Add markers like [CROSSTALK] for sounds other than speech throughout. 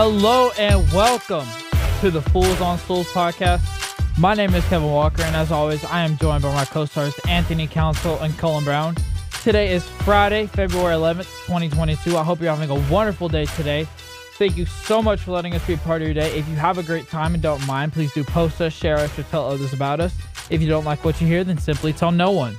Hello and welcome to the Fools on Stools podcast. My name is Kevin Walker, and as always, I am joined by my co-stars Anthony Council and Cullen Brown. Today is Friday, February 11th, 2022. I hope you're having a wonderful day today. Thank you so much for letting us be a part of your day. If you have a great time and don't mind, please do post us, share us, or tell others about us. If you don't like what you hear, then simply tell no one.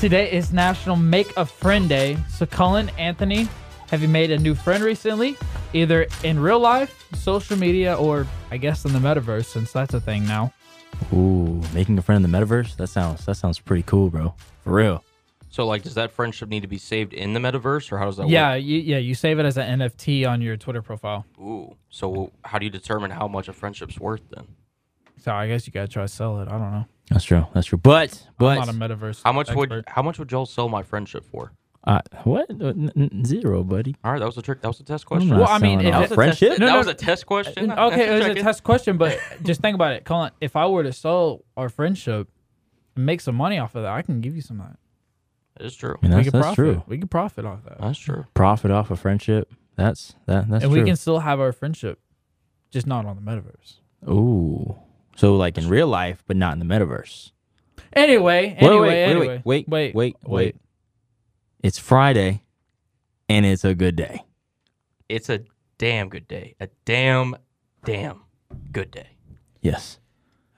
Today is National Make a Friend Day. So, Cullen, Anthony, have you made a new friend recently? Either in real life, social media, or I guess in the metaverse, since that's a thing now. Ooh, making a friend in the metaverse? That sounds that sounds pretty cool, bro. For real. So, like, does that friendship need to be saved in the metaverse, or how does that work? Yeah, yeah, you save it as an NFT on your Twitter profile. Ooh. So, how do you determine how much a friendship's worth then? So I guess you gotta try to sell it. I don't know. That's true. That's true. But but I'm not a metaverse. How much would how much would Joel sell my friendship for? Uh, what? Uh, n- n- zero, buddy. All right, that was a trick. That was a test question. Well, I mean, selling if out it's a friendship. That No, no, was a test question. Okay, [LAUGHS] it was a Checking. test question, but [LAUGHS] just think about it, Cullen. If I were to sell our friendship and make some money off of that, I can give you some of that. That is true. I mean, we that's, could that's profit. true. We could profit off that, That's true. Profit off of friendship. That's that. That's true. and true. we can still have our friendship, just not on the metaverse. Ooh. So like in real life, but not in the metaverse. Anyway, Wait, anyway, wait, wait, anyway. wait, wait, wait, wait, wait. It's Friday, and it's a good day. It's a damn good day. A damn, damn good day. Yes.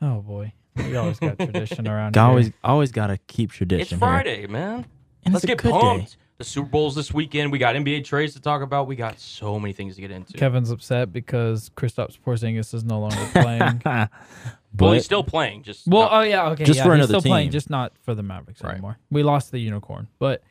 Oh boy, we always got [LAUGHS] tradition around here. Always always gotta keep tradition. It's here. Friday, man. And Let's it's a get good pumped. day. The Super Bowl's this weekend. We got NBA trades to talk about. We got so many things to get into. Kevin's upset because Kristaps Porzingis is no longer [LAUGHS] playing. well, But he's still playing. Just well, not- oh yeah, okay, Just yeah, for he's another still playing, team. just not for the Mavericks Right. anymore. We lost the unicorn, but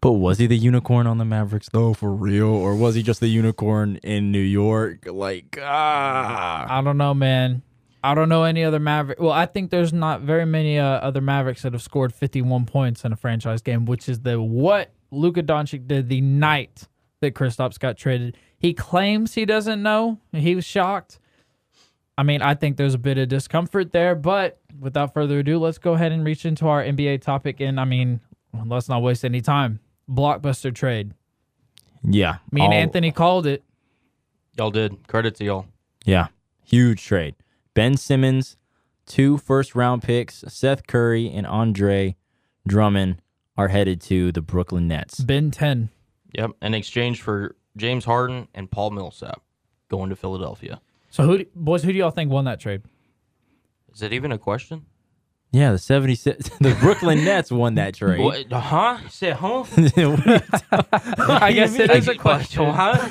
But was he the unicorn on the Mavericks though, for real, or was he just the unicorn in New York? Like, ah, I don't know, man. I don't know any other Maverick. Well, I think there's not very many uh, other Mavericks that have scored 51 points in a franchise game, which is the what Luka Doncic did the night that Kristaps got traded. He claims he doesn't know. He was shocked. I mean, I think there's a bit of discomfort there, but without further ado, let's go ahead and reach into our NBA topic. And I mean, let's not waste any time. Blockbuster trade. yeah. Me and all- Anthony called it. y'all did. Credit to y'all. Yeah, huge trade. Ben Simmons, two first round picks, Seth Curry and Andre Drummond are headed to the Brooklyn Nets. Ben 10. Yep. In exchange for James Harden and Paul Millsap going to Philadelphia. So, who, do- boys, who do y'all think won that trade? Is it even a question? Yeah, the 76 [LAUGHS] the Brooklyn Nets won that trade. What? [LAUGHS] Huh? You said, huh? [LAUGHS] I guess it is a question. Huh?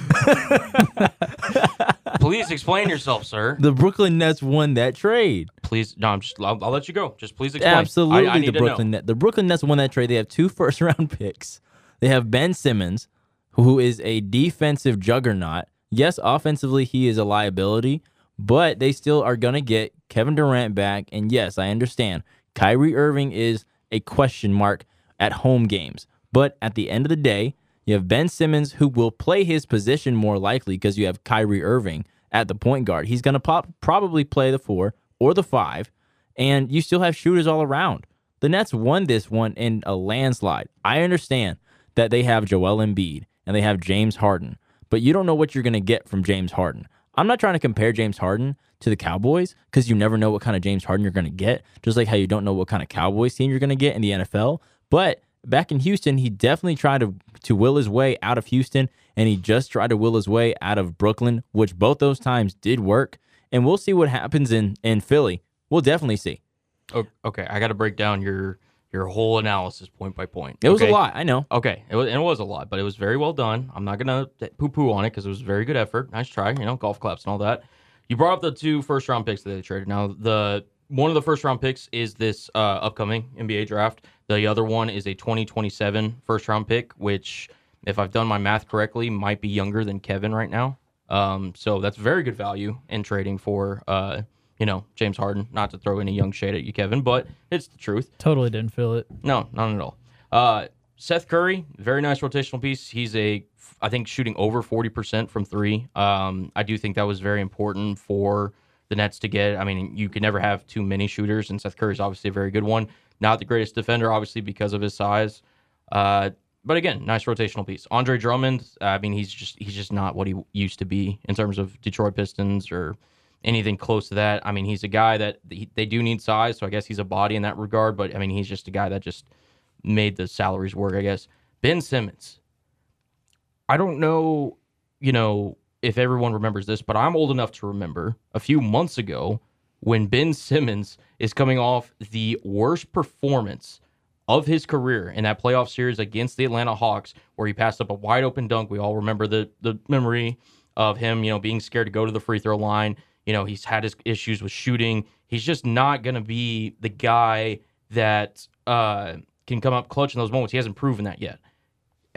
please explain yourself, sir. the Brooklyn Nets won that trade. Please, no, I'm just. I'll, I'll let you go. Just please explain. Absolutely, I, I need the Brooklyn. Nets. The Brooklyn Nets won that trade. They have two first round picks. They have Ben Simmons, who is a defensive juggernaut. Yes, offensively he is a liability, but they still are gonna get Kevin Durant back. And yes, I understand Kyrie Irving is a question mark at home games. But at the end of the day, you have Ben Simmons who will play his position more likely because you have Kyrie Irving at the point guard. He's going to pop, probably play the four or the five, and you still have shooters all around. The Nets won this one in a landslide. I understand that they have Joel Embiid and they have James Harden, but you don't know what you're going to get from James Harden. I'm not trying to compare James Harden to the Cowboys because you never know what kind of James Harden you're going to get, just like how you don't know what kind of Cowboys team you're going to get in the NFL. But back in Houston, he definitely tried to to will his way out of Houston, and he just tried to will his way out of Brooklyn, which both those times did work. And we'll see what happens in in Philly. We'll definitely see. Okay, I got to break down your your whole analysis point by point. It was okay? a lot, I know. Okay, it was, and it was a lot, but it was very well done. I'm not gonna poo poo on it because it was a very good effort. Nice try, you know, golf claps and all that. You brought up the two first round picks that they traded. Now, the one of the first round picks is this uh, upcoming NBA draft. The other one is a 2027 first round pick, which, if I've done my math correctly, might be younger than Kevin right now. Um, so that's very good value in trading for, uh, you know, James Harden. Not to throw any young shade at you, Kevin, but it's the truth. Totally didn't feel it. No, not at all. Uh, Seth Curry, very nice rotational piece. He's a, I think, shooting over 40% from three. Um, I do think that was very important for the Nets to get. I mean, you can never have too many shooters, and Seth Curry's obviously a very good one. Not the greatest defender, obviously, because of his size. Uh, but again, nice rotational piece. Andre Drummond, I mean, he's just he's just not what he used to be in terms of Detroit Pistons or anything close to that. I mean, he's a guy that he, they do need size, so I guess he's a body in that regard. But I mean, he's just a guy that just made the salaries work. I guess Ben Simmons. I don't know, you know, if everyone remembers this, but I'm old enough to remember a few months ago when Ben Simmons is coming off the worst performance of his career in that playoff series against the Atlanta Hawks, where he passed up a wide open dunk. We all remember the the memory of him, you know, being scared to go to the free throw line. You know, he's had his issues with shooting. He's just not going to be the guy that uh, can come up clutch in those moments. He hasn't proven that yet.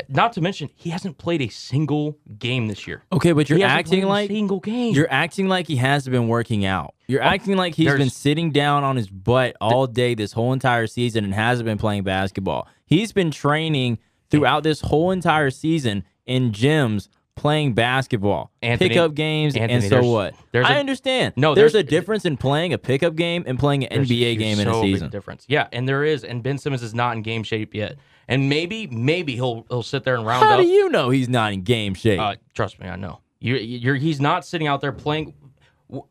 Not to mention, he hasn't played a single game this year. Okay, but you're acting a like single game. You're acting like he hasn't been working out. You're acting like he's been sitting down on his butt all day this whole entire season and hasn't been playing basketball. He's been training throughout this whole entire season in gyms playing basketball, Anthony- pickup games, Anthony, and so what? there's I a- understand. No, there's, there's- a difference in playing a pickup game and playing an NBA huge- game in a so big season. difference. Yeah, and there is, and Ben Simmons is not in game shape yet. And maybe, maybe he'll he'll sit there and round How up. do you know he's not in game shape? Uh, trust me, I know. You, you're he's not sitting out there playing.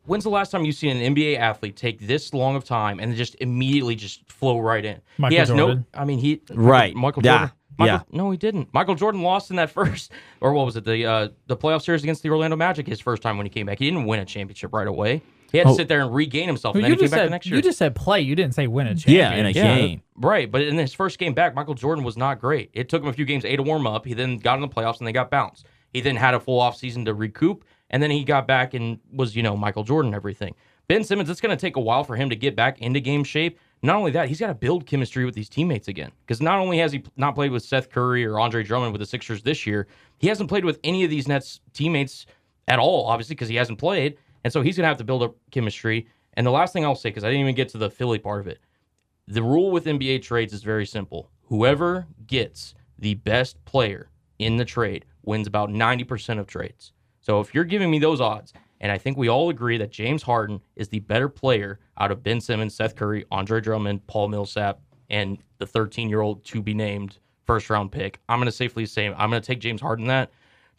When's the last time you've seen an NBA athlete take this long of time and just immediately just flow right in? Michael he has Jordan. no. I mean, he Right. Michael Yeah. Jordan. Michael, Yeah. No, he didn't. Michael Jordan lost in that first, [LAUGHS] or what was it? The uh, the playoff series against the Orlando Magic. His first time when he came back, he didn't win a championship right away. He had to Oh. sit there and regain himself, Well, and then you he came just back the said next year. you just said play. You didn't say win a yeah, championship. in a Yeah, game. Right, but in his first game back, Michael Jordan was not great. It took him a few games A to warm up. He then got in the playoffs and they got bounced. He then had a full offseason to recoup, and then he got back and was, you know, Michael Jordan and everything. Ben Simmons, it's going to take a while for him to get back into game shape. Not only that, he's got to build chemistry with these teammates again. Because not only has he not played with Seth Curry or Andre Drummond with the Sixers this year, he hasn't played with any of these Nets teammates at all, obviously, because he hasn't played. And so he's going to have to build up chemistry. And the last thing I'll say, because I didn't even get to the Philly part of it, the rule with NBA trades is very simple. Whoever gets the best player in the trade wins about 90% of trades. So if you're giving me those odds, and I think we all agree that James Harden is the better player out of Ben Simmons, Seth Curry, Andre Drummond, Paul Millsap, and the 13 year old to be named first round pick, I'm going to safely say I'm going to take James Harden that.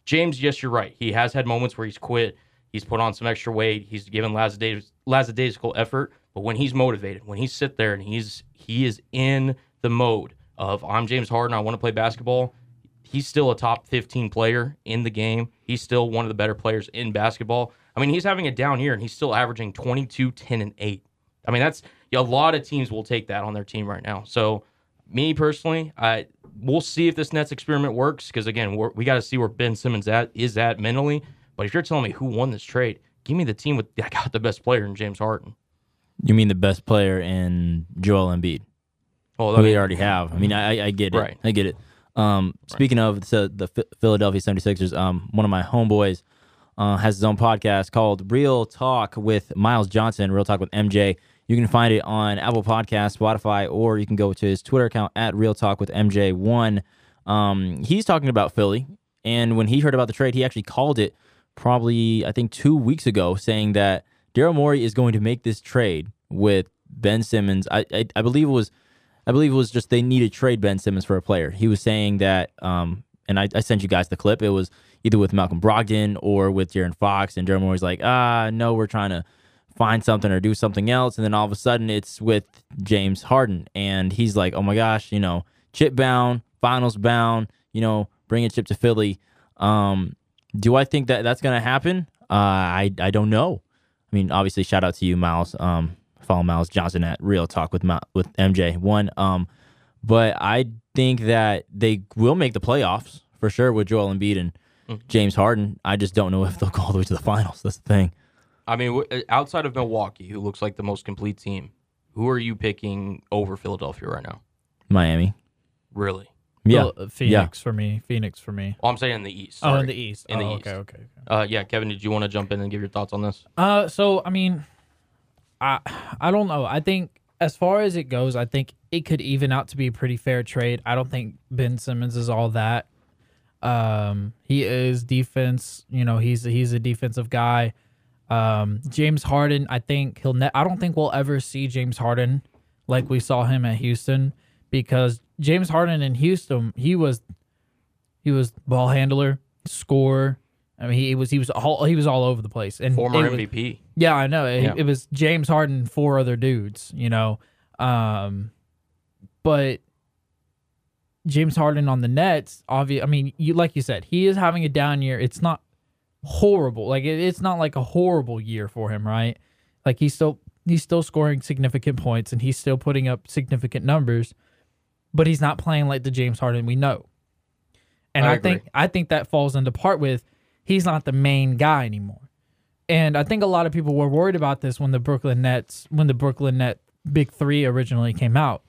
James, yes, you're right. He has had moments where he's quit. He's put on some extra weight. He's given lackadaisical effort. But when he's motivated, when he's sit there and he's he is in the mode of I'm James Harden, I want to play basketball. He's still a top 15 player in the game. He's still one of the better players in basketball. I mean, he's having a down year and he's still averaging 22, 10, and 8. I mean, that's a lot of teams will take that on their team right now. So, me personally, I we'll see if this Nets experiment works because again, we're, we got to see where Ben Simmons at is at mentally. But if you're telling me who won this trade, give me the team with that got the best player in James Harden. You mean the best player in Joel Embiid? Well, they already have. I mean, I, I- I get it. Right. I get it. Um, speaking of so the Philadelphia 76ers, um, one of my homeboys uh, has his own podcast called Real Talk with Miles Johnson, Real Talk with MJ. You can find it on Apple Podcasts, Spotify, or you can go to his Twitter account at Real Talk with MJ1. Um, he's talking about Philly, and when he heard about the trade, he actually called it probably, I think, two weeks ago, saying that Daryl Morey is going to make this trade with Ben Simmons. I, I, I believe it was I believe it was just they needed trade Ben Simmons for a player. He was saying that, um, and I, I sent you guys the clip. It was either with Malcolm Brogdon or with De'Aaron Fox, and Daryl Morey's like, ah, no, we're trying to find something or do something else, and then all of a sudden it's with James Harden, and he's like, oh my gosh, you know, chip bound, finals bound, you know, bring a chip to Philly. Um, do I think that that's gonna happen? Uh, I I don't know. I mean, obviously, shout out to you, Miles. Um, follow Miles Johnson at Real Talk with with MJ one. Um, but I think that they will make the playoffs for sure with Joel Embiid and Mm-hmm. James Harden. I just don't know if they'll go all the way to the finals. That's the thing. I mean, outside of Milwaukee, who looks like the most complete team, who are you picking over Philadelphia right now? Miami. Really? Yeah. Phil- uh, Phoenix for me. Phoenix for me. Well, I'm saying in the East. Oh, in the East. In the oh, East. okay, okay. okay. Uh, yeah, Kevin, did you want to jump in and give your thoughts on this? Uh, so I mean, I I don't know. I think as far as it goes, I think it could even out to be a pretty fair trade. I don't think Ben Simmons is all that. Um, he is defense. You know, he's he's a defensive guy. Um, James Harden, I think he'll. Ne- I don't think we'll ever see James Harden like we saw him at Houston because James Harden in Houston, he was He was ball handler, scorer. I mean, he was he was all he was all over the place. And Former was- MVP. yeah, I know. It, Yeah. it was James Harden, four other dudes, you know. Um, but James Harden on the Nets, obvious. I mean, you like you said, he is having a down year. It's not horrible. Like it, it's not like a horrible year for him, right? Like he's still he's still scoring significant points and he's still putting up significant numbers, but he's not playing like the James Harden we know. And I I, think. I think that falls into part with he's not the main guy anymore. And I think a lot of people were worried about this when the Brooklyn Nets, when the Brooklyn Net Big Three originally came out.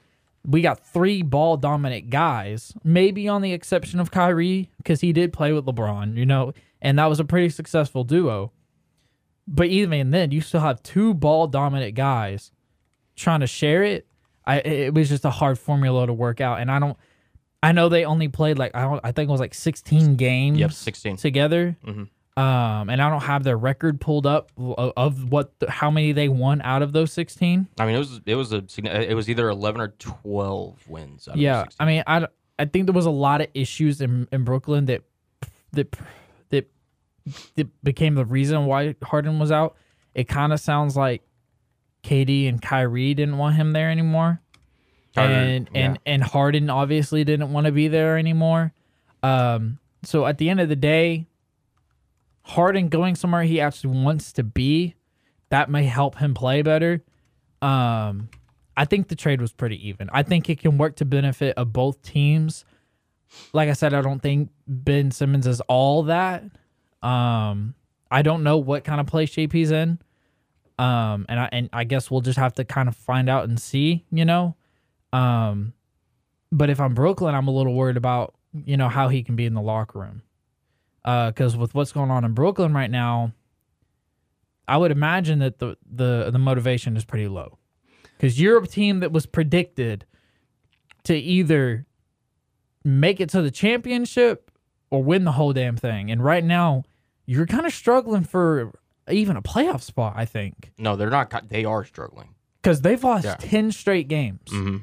We got three ball dominant guys, maybe on the exception of Kyrie, because he did play with LeBron, you know, and that was a pretty successful duo. But even then, you still have two ball dominant guys trying to share it. I it was just a hard formula to work out, and I don't. I know they only played like I don't. I think it was like sixteen games Yep, 16. together. Mhm. Um, and I don't have their record pulled up of, what how many they won out of those sixteen. I mean, it was it was a it was either 11 or 12 wins. Out of Yeah, 16. I mean, I, I think there was a lot of issues in, in Brooklyn that that that that became the reason why Harden was out. It kind of sounds like KD and Kyrie didn't want him there anymore, Kyrie, and yeah. and and Harden obviously didn't want to be there anymore. Um, so at the end of the day, Harden going somewhere he actually wants to be, that may help him play better. Um, I think the trade was pretty even. I think it can work to benefit of both teams. Like I said, I don't think Ben Simmons is all that. Um, I don't know what kind of shape he's in. Um, and I and I guess we'll just have to kind of find out and see, you know. Um, but if I'm Brooklyn, I'm a little worried about you know how he can be in the locker room. Uh, because with what's going on in Brooklyn right now, I would imagine that the the the motivation is pretty low. Because you're a team that was predicted to either make it to the championship or win the whole damn thing. And right now, you're kind of struggling for even a playoff spot, I think. no, they're not. They are struggling. Because they've lost Yeah. 10 straight games. hmm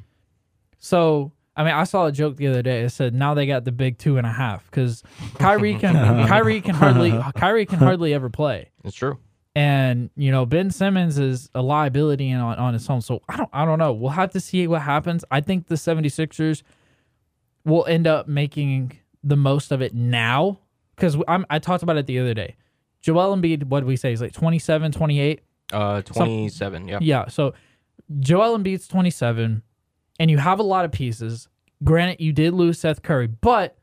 So, I mean, I saw a joke the other day. It said now they got the big two and a half because Kyrie can [LAUGHS] Kyrie can hardly Kyrie can hardly ever play. It's true. and you know Ben Simmons is a liability in, on, on his own. So I don't I don't know. We'll have to see what happens. I think the 76ers will end up making the most of it now cuz I talked about it the other day. Joel Embiid what did we say? He's like 27, 28. Uh, 27. yeah. Yeah, so Joel Embiid's 27 and you have a lot of pieces. Granted you did lose Seth Curry, but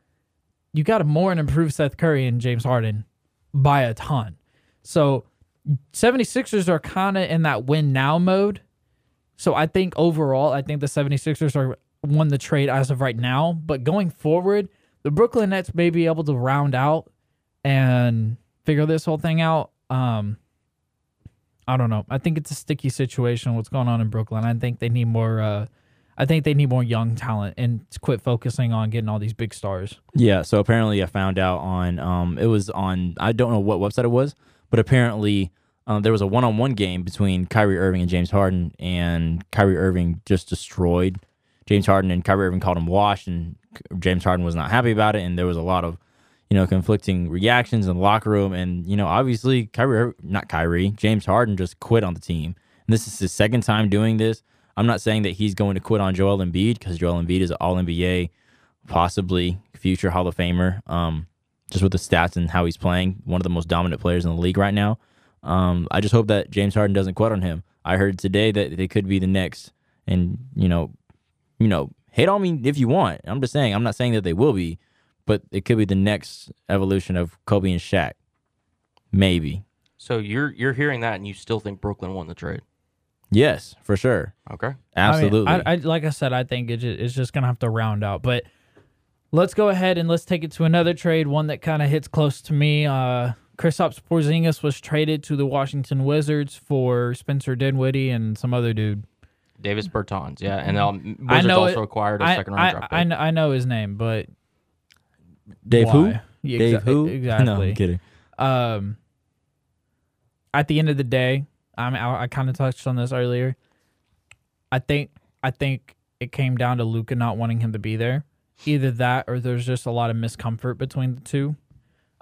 you got a more and improved Seth Curry and James Harden by a ton. So 76ers are kind of in that win now mode. So I think overall, I think the 76ers are won the trade as of right now. But going forward, the Brooklyn Nets may be able to round out and figure this whole thing out. Um, I don't know. I think it's a sticky situation. What's going on in Brooklyn? I think they need more. Uh, I think they need more young talent and quit focusing on getting all these big stars. Yeah, so apparently I found out on um it was on I don't know what website it was, but apparently um, there was a one-on-one game between Kyrie Irving and James Harden, and Kyrie Irving just destroyed James Harden, and Kyrie Irving called him washed, and James Harden was not happy about it, and there was a lot of you know conflicting reactions in the locker room, and you know obviously Kyrie, not Kyrie, James Harden just quit on the team, and this is his second time doing this. I'm not saying that he's going to quit on Joel Embiid because Joel Embiid is an All NBA possibly future Hall of Famer. Um, just with the stats and how he's playing, one of the most dominant players in the league right now. Um, I just hope that James Harden doesn't quit on him. I heard today that they could be the next, and you know, you know, hate on me if you want. I'm just saying. I'm not saying that they will be, but it could be the next evolution of Kobe and Shaq. Maybe. So you're you're hearing that, and you still think Brooklyn won the trade? Yes, for sure. Okay. Absolutely. I, mean, I, I like I said, I think it ju- it's just gonna have to round out. But let's go ahead and let's take it to another trade, one that kind of hits close to me. Uh, Kristaps Porzingis was traded to the Washington Wizards for Spencer Dinwiddie and some other dude. Davis Bertans, yeah, and um, I Wizards know also it- acquired a I, second round I, draft I, pick. kn- I know his name, but Dave who? why? Yeah, Dave exa- who? Exactly. [LAUGHS] No, I'm kidding. um at the end of the day i mean i, I kind of touched on this earlier i think i think it came down to luka not wanting him to be there either that or there's just a lot of discomfort between the two.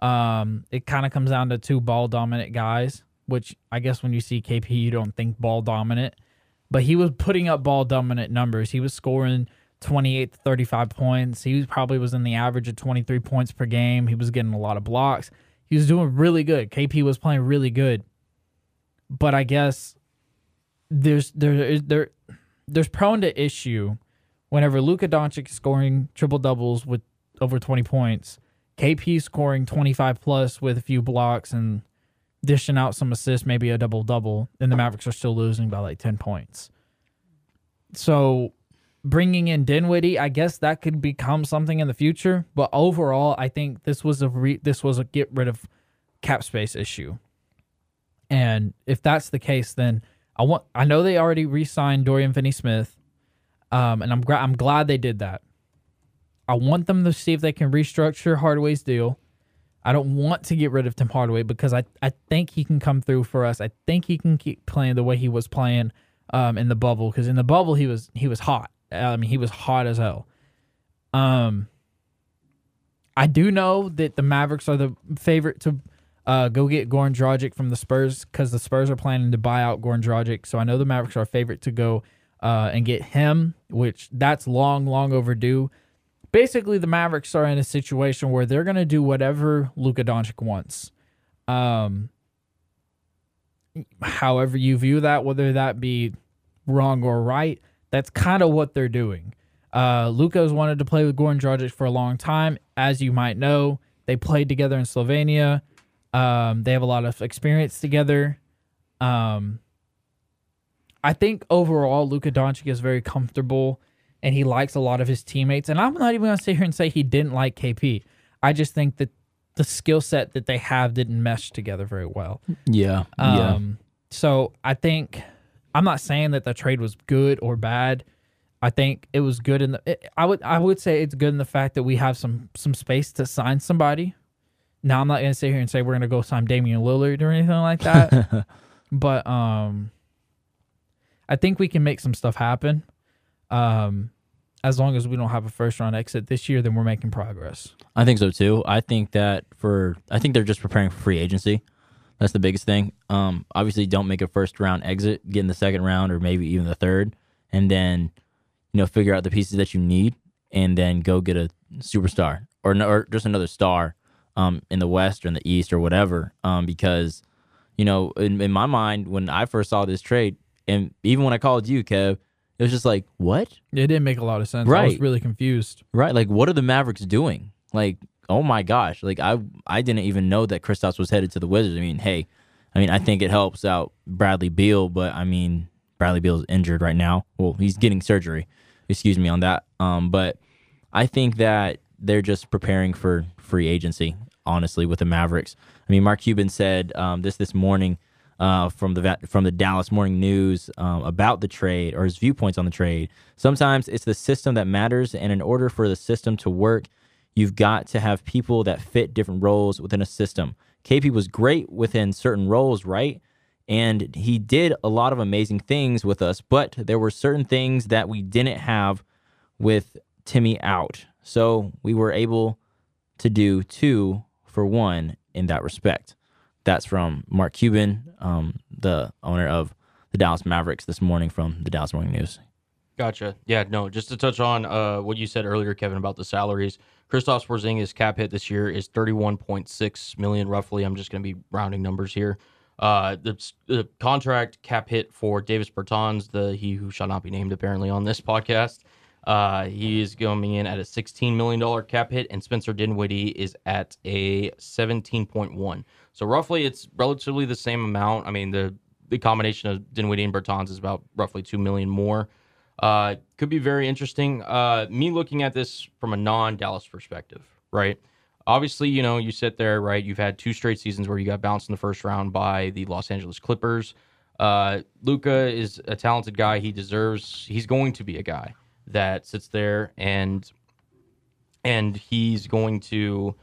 Um, it kind of comes down to two ball dominant guys, which I guess when you see KP, you don't think ball dominant, but he was putting up ball dominant numbers. He was scoring 28 to 35 points. He was probably was in the average of 23 points per game. He was getting a lot of blocks. He was doing really good. KP was playing really good. But I guess there's there there there's prone to issue whenever Luka Doncic is scoring triple doubles with over 20 points, KP scoring 25 plus with a few blocks and dishing out some assists, maybe a double double, and the Mavericks are still losing by like 10 points. So bringing in Dinwiddie, I guess that could become something in the future. But overall, I think this was a re- this was a get rid of cap space issue. And if that's the case, then I want I know they already re-signed Dorian Finney-Smith, um, and I'm gra- I'm glad they did that. I want them to see if they can restructure Hardaway's deal. I don't want to get rid of Tim Hardaway because I, I think he can come through for us. I think he can keep playing the way he was playing um, in the bubble because in the bubble he was he was hot. I mean he was hot as hell. Um, I do know that the Mavericks are the favorite to uh, go get Goran Dragic from the Spurs because the Spurs are planning to buy out Goran Dragic. So I know the Mavericks are favorite to go uh, and get him, which that's long, long overdue. Basically, the Mavericks are in a situation where they're going to do whatever Luka Doncic wants. Um, however you view that, whether that be wrong or right, that's kind of what they're doing. Uh, Luka has wanted to play with Goran Dragic for a long time. As you might know, they played together in Slovenia. Um, they have a lot of experience together. Um, I think overall, Luka Doncic is very comfortable and he likes a lot of his teammates. And I'm not even going to sit here and say he didn't like KP. I just think that the skill set that they have didn't mesh together very well. Yeah. yeah. Um, so I think I'm not saying that the trade was good or bad. I think it was good in the. It, I would I would say it's good in the fact that we have some some space to sign somebody. Now I'm not gonna sit here and say we're gonna go sign Damian Lillard or anything like that, [LAUGHS] but um, I think we can make some stuff happen. Um, as long as we don't have a first round exit this year, then we're making progress. I think so too. I think that for I think they're just preparing for free agency. That's the biggest thing. Um, obviously, don't make a first round exit, get in the second round or maybe even the third, and then you know figure out the pieces that you need, and then go get a superstar or or just another star um, in the West or in the East or whatever. Um, because you know, in, in my mind, when I first saw this trade, and even when I called you, Kev, it was just like, what? It didn't make a lot of sense. Right. I was really confused. Right? Like, what are the Mavericks doing? Like, oh my gosh! Like, I I didn't even know that Kristaps was headed to the Wizards. I mean, hey, I mean, I think it helps out Bradley Beal, but I mean, Bradley Beal's injured right now. Well, he's getting surgery. Excuse me on that. Um, but I think that they're just preparing for free agency. Honestly, with the Mavericks. I mean, Mark Cuban said um, this this morning uh, from the from the Dallas Morning News um, about the trade or his viewpoints on the trade. Sometimes it's the system that matters, and in order for the system to work, you've got to have people that fit different roles within a system. KP was great within certain roles, right? And he did a lot of amazing things with us, but there were certain things that we didn't have with Timmy out. So we were able to do two for one in that respect. That's from Mark Cuban, um, the owner of the Dallas Mavericks, this morning from the Dallas Morning News. Gotcha. Yeah, no, just to touch on uh, what you said earlier, Kevin, about the salaries. Kristaps Porzingis cap hit this year is 31.6 million roughly. I'm just going to be rounding numbers here. Uh, the, the contract cap hit for Davis Bertans, the he who shall not be named apparently on this [LAUGHS] podcast, uh, he is coming in at a 16 million dollar cap hit, and Spencer Dinwiddie is at a 17.1. So roughly, it's relatively the same amount. I mean, the the combination of Dinwiddie and Bertans is about roughly two million more. Uh, could be very interesting. Uh, me looking at this from a non-Dallas perspective, right? Obviously, you know, you sit there, right? You've had two straight seasons where you got bounced in the first round by the Los Angeles Clippers. Uh, Luka is a talented guy. He deserves. He's going to be a guy that sits there and and he's going to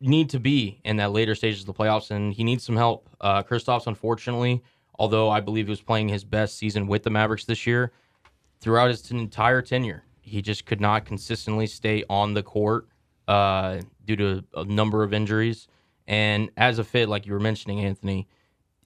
need to be in that later stages of the playoffs, and he needs some help. Uh, Kristaps, unfortunately, although I believe he was playing his best season with the Mavericks this year, throughout his entire tenure, he just could not consistently stay on the court uh, due to a number of injuries. And as a fit, like you were mentioning, Anthony,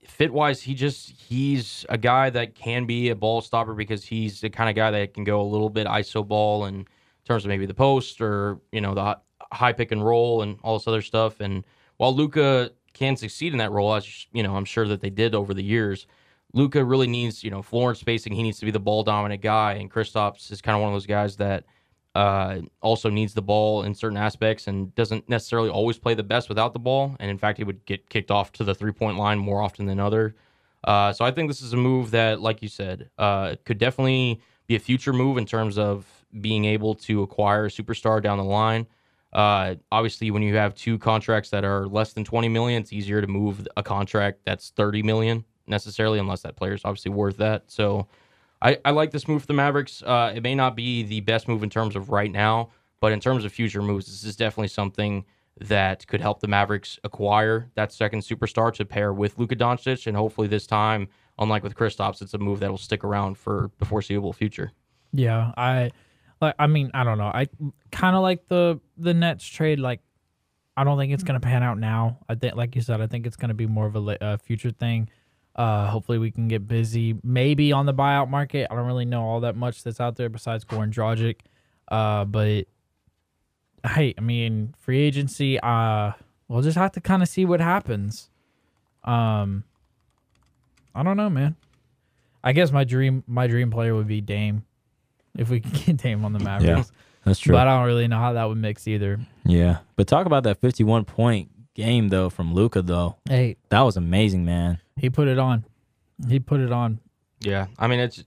fit wise, he just he's a guy that can be a ball stopper because he's the kind of guy that can go a little bit iso ball in terms of maybe the post or you know the high pick and roll and all this other stuff. And while Luka can succeed in that role, as you know, I'm sure that they did over the years. Luka really needs, you know, floor spacing. He needs to be the ball dominant guy, and Kristaps is kind of one of those guys that uh, also needs the ball in certain aspects and doesn't necessarily always play the best without the ball. And in fact, he would get kicked off to the three point line more often than other. Uh, so I think this is a move that, like you said, uh, could definitely be a future move in terms of being able to acquire a superstar down the line. Uh, obviously, when you have two contracts that are less than 20 million, it's easier to move a contract that's 30 million necessarily, unless that player is obviously worth that. So I, I like this move for the Mavericks. Uh, it may not be the best move in terms of right now, but in terms of future moves, this is definitely something that could help the Mavericks acquire that second superstar to pair with Luka Doncic, and hopefully this time, unlike with Kristaps, it's a move that will stick around for the foreseeable future. Yeah, I. I mean, I don't know. I kind of like the the Nets trade. Like, I don't think it's gonna pan out now. I think, like you said, I think it's gonna be more of a, a future thing. Uh, hopefully we can get busy. Maybe on the buyout market. I don't really know all that much that's out there besides Goran Dragic. Uh, but hey, I mean, free agency. Uh, we'll just have to kind of see what happens. Um, I don't know, man. I guess my dream, my dream player would be Dame, if we [LAUGHS] can get Dame on the Mavericks. Yeah, That's true. But I don't really know how that would mix either. yeah. But talk about that 51 point game, though, from Luka, though. Hey, That was amazing, man. He put it on. He put it on. Yeah, I mean it's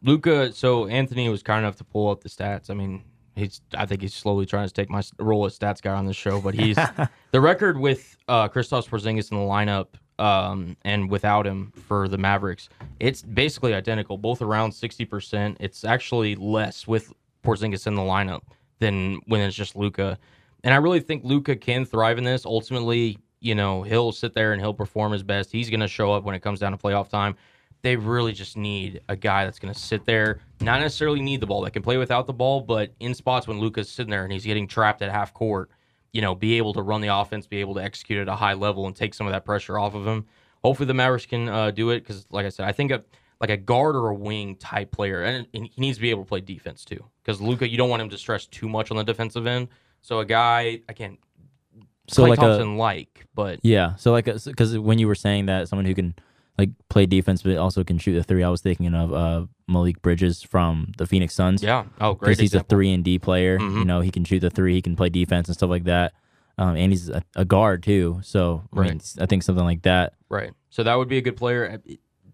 Luka. So Anthony was kind enough to pull up the stats. I mean, he's I think he's slowly trying to take my role as stats guy on this show, but he's [LAUGHS] the record with uh, Kristaps Porzingis in the lineup um, and without him for the Mavericks. It's basically identical, both around sixty percent. It's actually less with Porzingis in the lineup than when it's just Luka. And I really think Luka can thrive in this. Ultimately, you know, he'll sit there and he'll perform his best. He's going to show up when it comes down to playoff time. They really just need a guy that's going to sit there, not necessarily need the ball, that can play without the ball, but in spots when Luka's sitting there and he's getting trapped at half court, you know, be able to run the offense, be able to execute at a high level and take some of that pressure off of him. Hopefully the Mavericks can uh, do it because, like I said, I think a like a guard or a wing type player, and, and he needs to be able to play defense too. Because Luka, you don't want him to stress too much on the defensive end. So a guy, I can't So, Klay like, a, Thompson like, but yeah. So, like, because when you were saying that, someone who can, like, play defense, but also can shoot the three, I was thinking of uh, Mikal Bridges from the Phoenix Suns. yeah, oh great, because he's a three and D player. Mhm. You know, he can shoot the three, he can play defense and stuff like that. Um, and he's a, a guard too. So I, mean, Right. I think something like that. Right. So that would be a good player.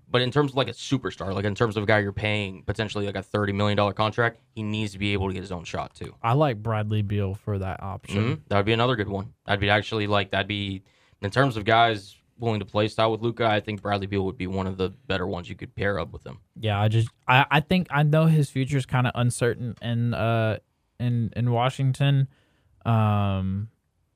But in terms of like a superstar, like in terms of a guy you're paying potentially like a thirty million dollar contract, he needs to be able to get his own shot too. I like Bradley Beal for that option. Mhm. That would be another good one. That'd be actually like that'd be in terms of guys willing to play style with Luka. I think Bradley Beal would be one of the better ones you could pair up with him. Yeah, I just I, I think I know his future is kind of uncertain in uh in in Washington. Um,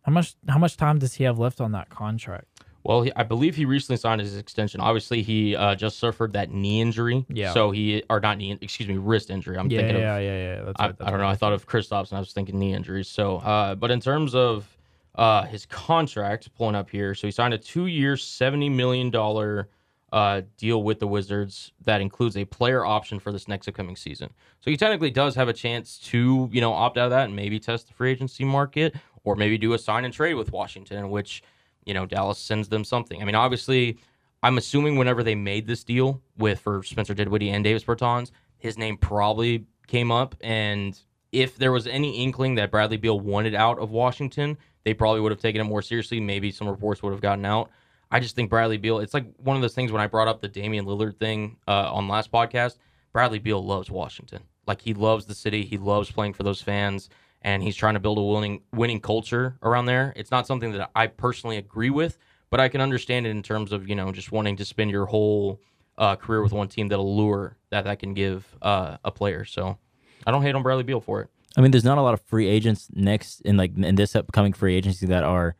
how much how much time does he have left on that contract? Well, he, I believe he recently signed his extension. Obviously, he uh, just suffered that knee injury. Yeah. So he or not knee, excuse me, wrist injury. I'm yeah, thinking of yeah, yeah, yeah. That's I, right, that's I don't right. know. I thought of Kristaps and I was thinking knee injuries. So, uh, but in terms of uh, his contract, pulling up here, so he signed a two-year, seventy million dollar uh, deal with the Wizards that includes a player option for this next upcoming season. So he technically does have a chance to, you know, opt out of that and maybe test the free agency market, or maybe do a sign and trade with Washington, which you know Dallas sends them something. I mean, obviously. I'm assuming whenever they made this deal with for Spencer Dinwiddie and Davis Bertans, his name probably came up. And if there was any inkling that Bradley Beal wanted out of Washington, they probably would have taken it more seriously. Maybe some reports would have gotten out. I just think Bradley Beal, it's like one of those things when I brought up the Damian Lillard thing uh, on last podcast. Bradley Beal loves Washington. Like he loves the city. He loves playing for those fans. And he's trying to build a winning winning culture around there. It's not something that I personally agree with, but I can understand it in terms of you know just wanting to spend your whole uh, career with one team that'll lure that that can give uh, a player. So I don't hate on Bradley Beal for it. I mean, there's not a lot of free agents next in like in this upcoming free agency that are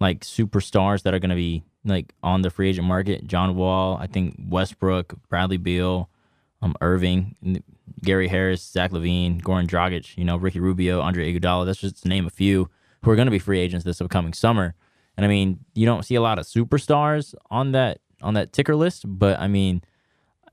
like superstars that are going to be like on the free agent market. John Wall, I think Westbrook, Bradley Beal. Um, Irving, Gary Harris, Zach LaVine, Goran Dragic, you know, Ricky Rubio, Andre Iguodala. That's just to name a few who are going to be free agents this upcoming summer. And I mean, you don't see a lot of superstars on that on that ticker list, but I mean,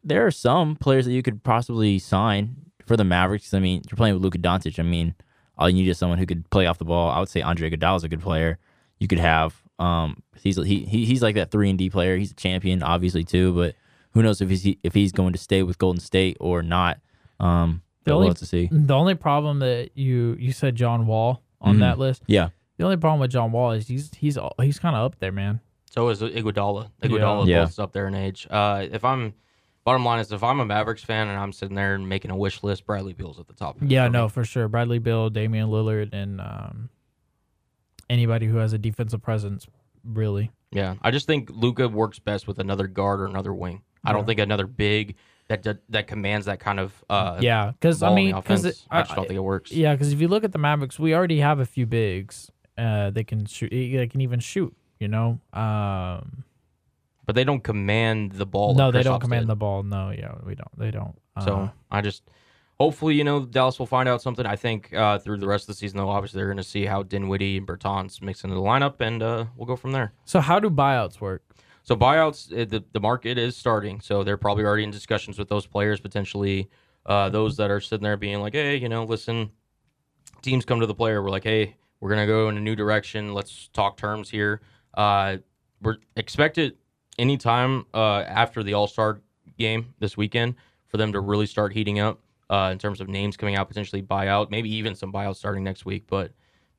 there are some players that you could possibly sign for the Mavericks. I mean, you're playing with Luka Doncic. I mean, all you need is someone who could play off the ball. I would say Andre Iguodala is a good player. You could have um he's he, he he's like that three and D player. He's a champion, obviously too, but who knows if he's if he's going to stay with Golden State or not. Um, The only- we'll have to see. The only problem that you you said John Wall on Mhm. that list. Yeah, The only problem with John Wall is he's he's he's kind of up there, man. So is Iguodala. Iguodala Yeah. both up there in age. Uh, if I'm bottom line is if I'm a Mavericks fan and I'm sitting there and making a wish list, Bradley Beal's at the top. Yeah, for me. no, for sure. Bradley Beal, Damian Lillard, and um, anybody who has a defensive presence, really. Yeah, I just think Luka works best with another guard or another wing. I don't think another big that that, commands that kind of uh, yeah, because I mean, because. I just don't think it works. yeah, because if you look at the Mavericks, we already have a few bigs. Uh, they can shoot. They can even shoot. You know. Um, But they don't command the ball. no, like they don't command did. the ball. No, yeah, we don't. They don't. Uh, So I just hopefully you know Dallas will find out something. I think uh, through the rest of the season though, obviously they're going to see how Dinwiddie and Bertans mix into the lineup, and uh, we'll go from there. so how do buyouts work? So buyouts, uh, the the market is starting. So they're probably already in discussions with those players, potentially uh, those that are sitting there being like, hey, you know, listen, teams come to the player, we're like, hey, we're gonna go in a new direction. Let's talk terms here. Uh, we're expected anytime uh, after the All Star game this weekend for them to really start heating up uh, in terms of names coming out, potentially buyout, maybe even some buyouts starting next week. But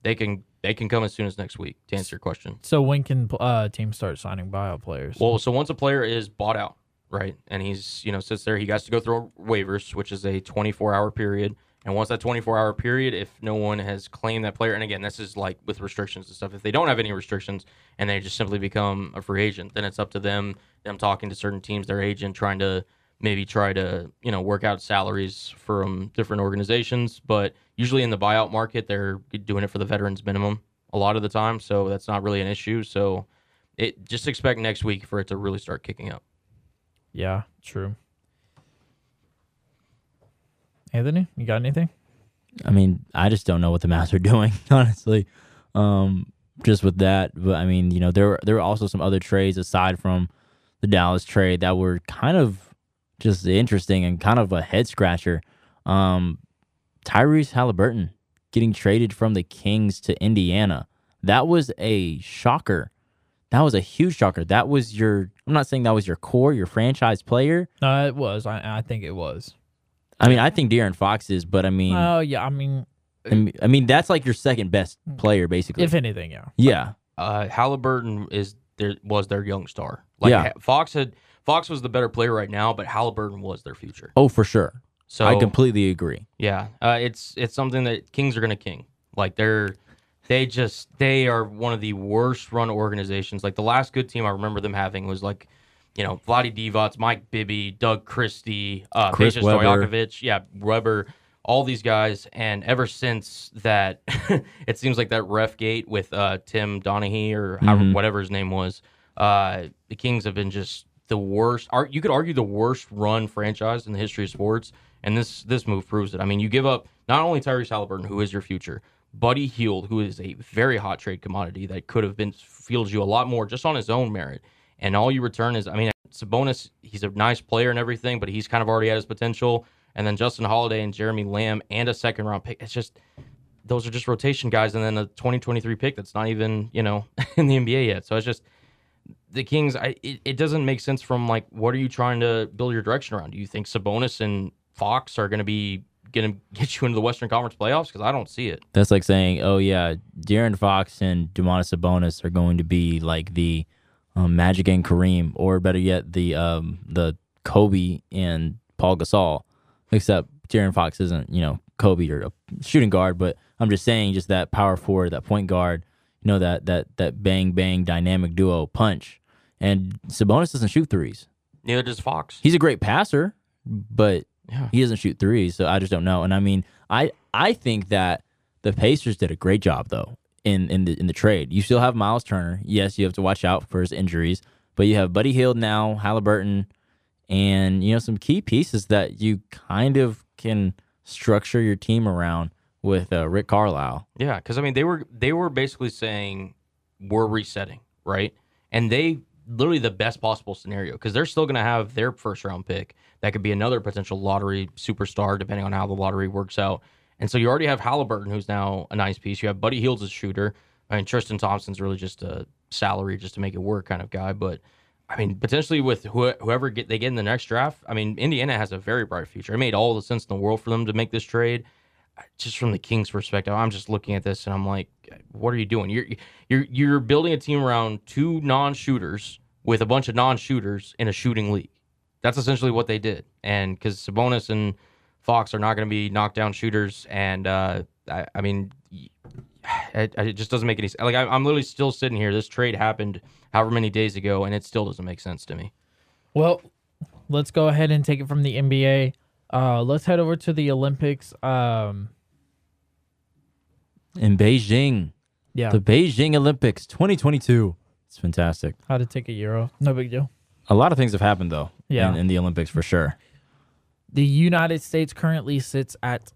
they can they can come as soon as next week to answer your question. So when can uh, teams start signing buyout players? Well, so once a player is bought out, right, and he's you know sits there, he has to go through waivers, which is a 24 hour period. And once that 24 hour period, if no one has claimed that player, and again, this is like with restrictions and stuff. If they don't have any restrictions and they just simply become a free agent, then it's up to them. Them talking to certain teams, their agent, trying to maybe try to you know work out salaries from different organizations. But usually in the buyout market, they're doing it for the veterans minimum a lot of the time, so that's not really an issue. So it just expect next week for it to really start kicking up. yeah, true. Anthony, you got anything? I mean, I just don't know what the Mavs are doing, [LAUGHS] honestly. Um, just with that, but I mean, you know, there were, there were also some other trades aside from the Dallas trade that were kind of just interesting and kind of a head scratcher. Um, Tyrese Halliburton getting traded from the Kings to Indiana. That was a shocker. That was a huge shocker. That was your. I'm not saying that was your core, your franchise player. No, it was. I, I think it was. I mean, I think De'Aaron Fox is, but I mean, Oh yeah, I mean, I mean, I mean, that's like your second best player, basically. if anything, yeah. yeah, Uh, Halliburton is there was their young star. Like Yeah. Fox had Fox was the better player right now, but Halliburton was their future. oh for sure. So I completely agree. yeah, uh, it's it's something that Kings are gonna king. Like they're they just they are one of the worst run organizations. Like the last good team I remember them having was like. You know, Vlade Divac, Mike Bibby, Doug Christie, uh, Chris Stojakovic, yeah, Webber, all these guys. And ever since that, [LAUGHS] it seems like that ref gate with uh, Tim Donaghy or however, Mhm. whatever his name was, uh, the Kings have been just the worst. You could argue the worst run franchise in the history of sports, and this this move proves it. I mean, you give up not only Tyrese Halliburton, who is your future, Buddy Hield, who is a very hot trade commodity that could have been fields you a lot more just on his own merit, and all you return is, I mean, Sabonis, he's a nice player and everything, but he's kind of already at his potential. And then Justin Holiday and Jeremy Lamb and a second round pick. It's just those are just rotation guys, and then a 2023 pick that's not even you know [LAUGHS] in the NBA yet. So it's just the Kings. I it, it doesn't make sense from like what are you trying to build your direction around? Do you think Sabonis and Fox are going to be going [LAUGHS] to get you into the Western Conference playoffs? Because I don't see it. That's like saying, oh yeah, De'Aaron Fox and Demonis Sabonis are going to be like the um, Magic and Kareem, or better yet, the um, the Kobe and Paul Gasol. Except De'Aaron Fox isn't, you know, Kobe or a shooting guard, but I'm just saying, just that power forward, that point guard, you know, that that that bang bang dynamic duo punch. And Sabonis doesn't shoot threes. Neither does Fox. He's a great passer, but Yeah. he doesn't shoot threes, so I just don't know. And I mean, I I think that the Pacers did a great job though in in the in the trade. You still have Miles Turner. Yes, you have to watch out for his injuries, but you have Buddy Hield now, Halliburton, and you know some key pieces that you kind of can structure your team around with uh, Rick Carlisle. Yeah, because I mean they were they were basically saying we're resetting, right? And they literally the best possible scenario because they're still going to have their first round pick that could be another potential lottery superstar depending on how the lottery works out. And so you already have Haliburton, who's now a nice piece. You have Buddy Hield's as shooter. I mean Tristan Thompson's really just a salary just to make it work kind of guy, but. I mean, potentially with wh- whoever get they get in the next draft. I mean, Indiana has a very bright future. It made all the sense in the world for them to make this trade just from the Kings' perspective, I'm just looking at this and I'm like, what are you doing? You're you're you're building a team around two non-shooters with a bunch of non-shooters in a shooting league. That's essentially what they did. And because Sabonis and Fox are not going to be knockdown shooters, and uh, I, I mean, [SIGHS] it, it, just doesn't make any sense. Like I, I'm literally still sitting here. This trade happened however many days ago, and it still doesn't make sense to me. Well, let's go ahead and take it from the NBA. Uh, let's head over to the Olympics. Um, in Beijing, yeah, the Beijing Olympics 2022. It's fantastic. how to take a euro? No big deal. A lot of things have happened though. Yeah. in, in the Olympics for sure. The United States currently sits at,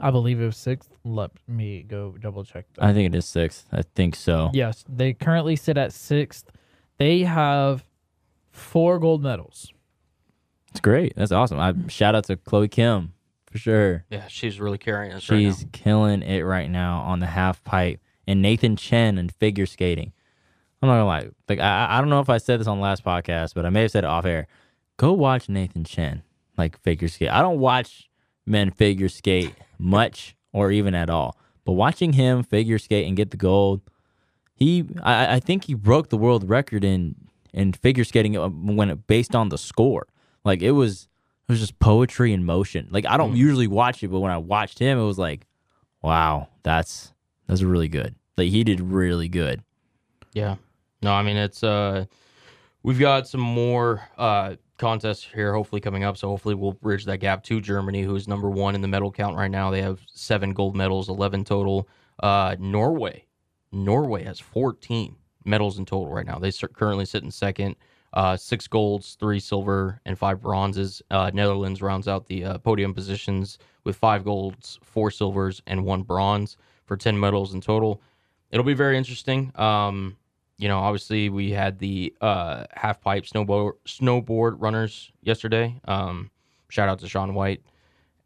I believe it was sixth. Let me go double check. That. I think it is sixth. I think so. Yes, they currently sit at sixth. They have four gold medals. It's great. That's awesome. I shout out to Chloe Kim for sure. Yeah, she's really carrying us right She's now. killing it right now on the half pipe. And Nathan Chen and figure skating. I'm not gonna lie. Like I, I don't know if I said this on the last podcast, but I may have said it off air. Go watch Nathan Chen like figure skate. I don't watch men figure skate much or even at all. But watching him figure skate and get the gold, he I, I think he broke the world record in in figure skating uh, when it based on the score. Like it was it was just poetry in motion. Like I don't Mm. usually watch it, but when I watched him, it was like, wow, that's that's really good. Like he did really good. Yeah. No, I mean it's uh we've got some more uh contests here hopefully coming up, so hopefully we'll bridge that gap to Germany, who's number one in the medal count right now. They have seven gold medals, eleven total. Uh Norway. Norway has fourteen medals in total right now. They currently sit in second. Uh, six golds, three silver, and five bronzes. Uh, Netherlands rounds out the uh, podium positions with five golds, four silvers, and one bronze for 10 medals in total. It'll be very interesting. Um, you know, obviously we had the uh, half pipe snowboard snowboard runners yesterday. Um, shout out to Shaun White,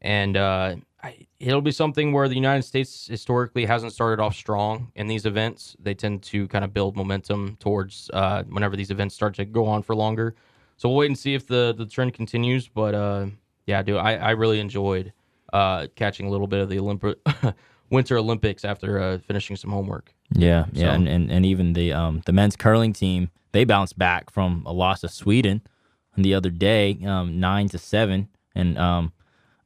and uh, I, it'll be something where the United States historically hasn't started off strong in these events. They tend to kind of build momentum towards uh, whenever these events start to go on for longer. So we'll wait and see if the the trend continues. But uh, yeah, dude, I, I really enjoyed uh, catching a little bit of the Olympic [LAUGHS] Winter Olympics after uh, finishing some homework. Yeah, yeah, and, and and even the um the men's curling team they bounced back from a loss to Sweden the other day, um nine to seven, and um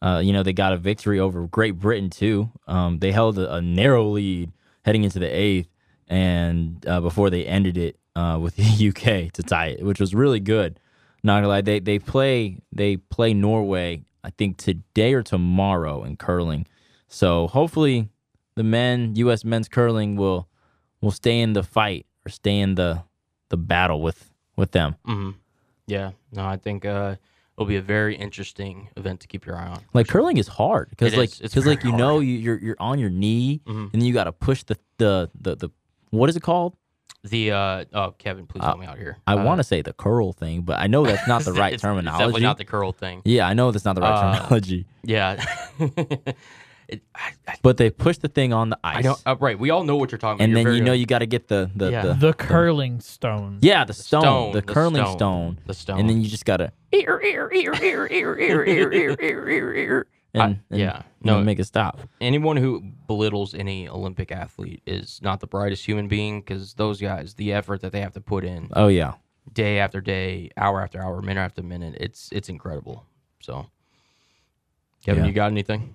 uh you know they got a victory over Great Britain too. Um they held a, a narrow lead heading into the eighth, and uh, before they ended it uh with [LAUGHS] the UK to tie it, which was really good. Not gonna lie, they they play they play Norway I think today or tomorrow in curling, so hopefully the men U.S. men's curling will will stay in the fight or stay in the the battle with with them. hmm Yeah, no, I think uh, it'll be a very interesting event to keep your eye on. Like curling is hard because It like because like you know you, you're you're on your knee Mhm. and then you got to push the, the the the what is it called? The uh, oh, Kevin, please help me out here. I Uh, want to say the curl thing, but I know that's not the [LAUGHS] right it's- terminology. It's definitely not the curl thing. yeah, I know that's not the right Uh, terminology. Yeah. [LAUGHS] [LAUGHS] it, I, I, But they push the thing on the ice, I know. Uh, right. We all know what you're talking about. and then you know you got to get the the, Yeah. the The curling stone. yeah the stone, stone, the the curling stone, stone, the stone. and then you just gotta and, and yeah. you No. make it stop. anyone who belittles any Olympic athlete is not the brightest human being because those guys, the effort that they have to put in Oh yeah, day after day, hour after hour, minute after minute, it's it's incredible. So, Kevin, Yeah. you got anything?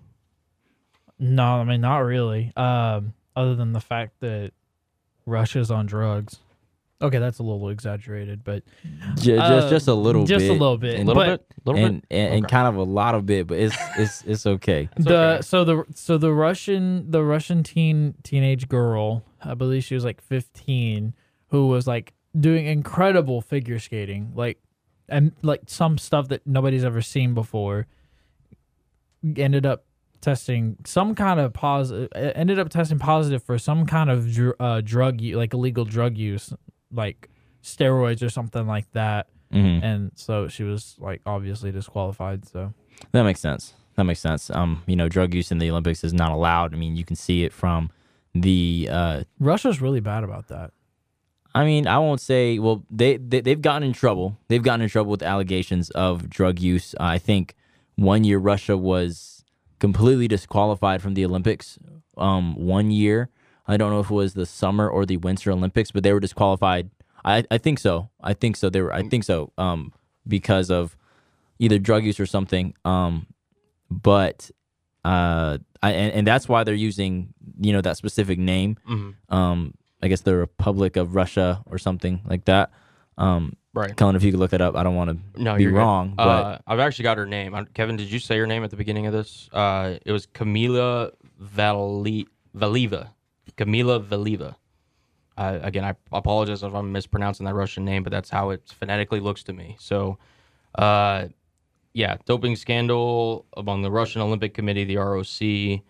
No, I mean not really. Um, other than the fact that Russia's on drugs. Okay, that's a little exaggerated, but J- Uh, just just a little just bit, a little bit. A and, little but- bit, little and, bit. and, and Okay. kind of a lot of bit, but it's it's it's okay. [LAUGHS] It's the okay. so the so the Russian the Russian teen teenage girl, I believe she was like 15, who was like doing incredible figure skating, like and like some stuff that nobody's ever seen before. Ended up testing some kind of positive. Ended up testing positive for some kind of dr- uh, drug, like illegal drug use, like steroids or something like that. Mhm. And so she was like obviously disqualified. So That makes sense. That makes sense. Um, you know, drug use in the Olympics is not allowed. I mean, you can see it from the. Uh, Russia's really bad about that. I mean, I won't say. Well, they, they they've gotten in trouble. They've gotten in trouble with allegations of drug use. Uh, I think one year Russia was completely disqualified from the Olympics. Um, one year, I don't know if it was the summer or the Winter Olympics, but they were disqualified. I I think so. I think so. They were. I think so. Um, because of either drug use or something. Um, but uh, I and, and that's why they're using you know that specific name. Mhm. Um, I guess the Republic of Russia or something like that. Um, Right. Cullen, if you could look that up, I don't want to No, be good. wrong, but Uh, I've actually got her name. I- Kevin, did you say her name at the beginning of this? Uh, it was Camila Vali- Valieva. Camila Valieva. Uh, again, I apologize if I'm mispronouncing that Russian name, but that's how it phonetically looks to me. So, uh, yeah, doping scandal among the Russian Olympic Committee, the ROC.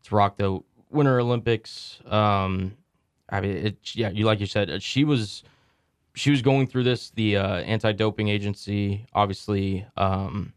It's rocked the Winter Olympics. Um, I mean, it, yeah, you like you said, uh, she was she was going through this. The uh, anti-doping agency obviously um,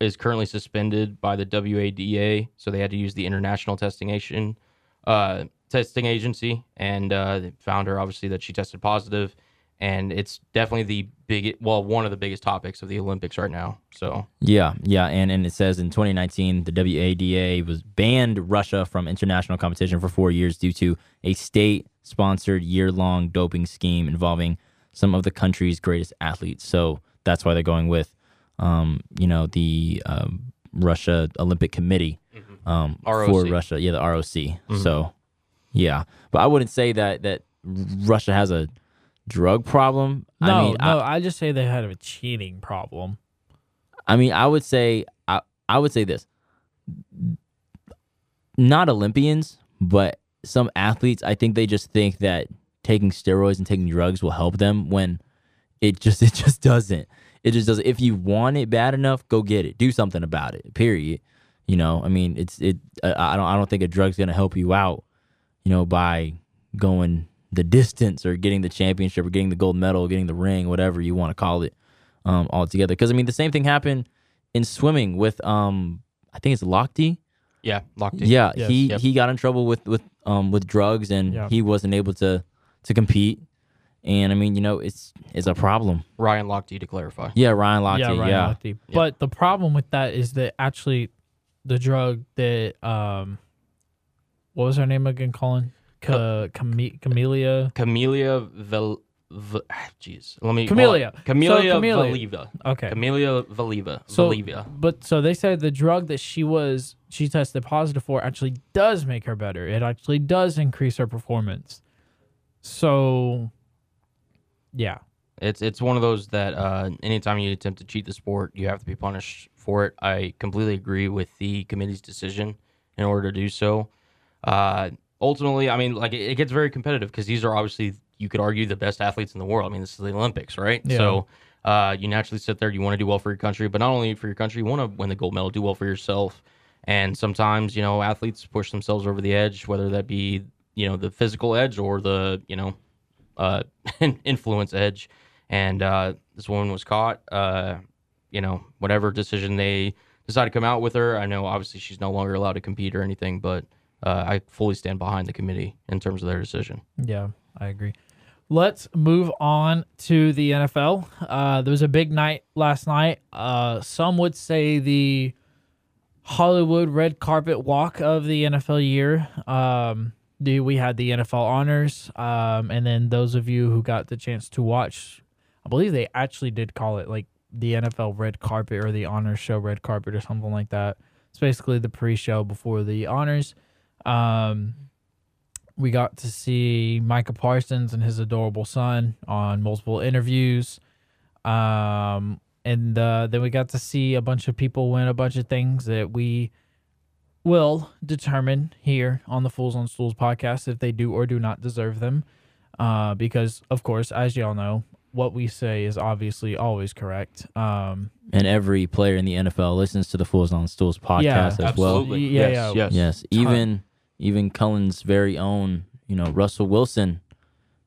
is currently suspended by the WADA, so they had to use the International Testing Agency, uh, testing agency, and uh, found her obviously that she tested positive, and it's definitely the big, well, one of the biggest topics of the Olympics right now. So yeah, yeah, and and it says in 2019 the WADA was banned Russia from international competition for four years due to a state-sponsored year-long doping scheme involving some of the country's greatest athletes. So that's why they're going with, um, you know, the um, Russia Olympic Committee um, for Russia. Yeah, the ROC. So yeah, but I wouldn't say that that Russia has a drug problem. No, I mean, no, I, just say they had a cheating problem. I mean, I would say I I would say this. Not Olympians, but some athletes, I think they just think that taking steroids and taking drugs will help them when it just [LAUGHS] it just doesn't. It just doesn't. If you want it bad enough, go get it. Do something about it. Period. You know, I mean, it's it. I I don't I don't think a drug's gonna help you out. You know, by going the distance or getting the championship or getting the gold medal, getting the ring, whatever you want to call it um, altogether. Because I mean, the same thing happened in swimming with um, I think it's Lochte. yeah, locked in. Yeah, Yes. he Yep. he got in trouble with with um with drugs and Yeah. he wasn't able to to compete. And I mean, you know, it's it's a problem. Ryan Lochte to clarify. Yeah, Ryan Lochte. yeah, Yeah. Lochte. But the problem with that is that actually, the drug that um, what was her name again? Cullen, Ca- Came- Camellia. Camellia Vel. V- ah, Jeez, let me. Camellia. hold on. Camellia So Camellia. Valieva. Okay. Camellia Valieva. So, Valieva. but so they said the drug that she was she tested positive for actually does make her better. It actually does increase her performance. So, yeah, It's it's one of those that uh, anytime you attempt to cheat the sport, you have to be punished for it. I completely agree with the committee's decision in order to do so. Uh, ultimately, I mean, like it, it gets very competitive because these are obviously you could argue the best athletes in the world. I mean, this is the Olympics, right? Yeah. So uh, you naturally sit there. You want to do well for your country, but not only for your country, you want to win the gold medal, do well for yourself. And sometimes, you know, athletes push themselves over the edge, whether that be you know the physical edge or the you know uh, [LAUGHS] influence edge. And uh, this woman was caught. Uh, you know, whatever decision they decide to come out with her, I know obviously she's no longer allowed to compete or anything, but uh, I fully stand behind the committee in terms of their decision. yeah, I agree. Let's move on to the NFL. Uh, there was a big night last night. Uh, some would say the Hollywood red carpet walk of the NFL year. Um, the, we had the NFL honors, um, and then those of you who got the chance to watch, I believe they actually did call it like the NFL red carpet or the honors show red carpet or something like that. It's basically the pre-show before the honors. Um, we got to see Micah Parsons and his adorable son on multiple interviews. Um, and uh, then we got to see a bunch of people win a bunch of things that we will determine here on the Fools on Stools podcast if they do or do not deserve them. Uh, because, of course, as y'all know, what we say is obviously always correct. Um, And every player in the NFL listens to the Fools on Stools podcast Yeah, as well. Absolutely. Yeah, yes, yeah. yes. Yes, even even Cullen's very own, you know, Russell Wilson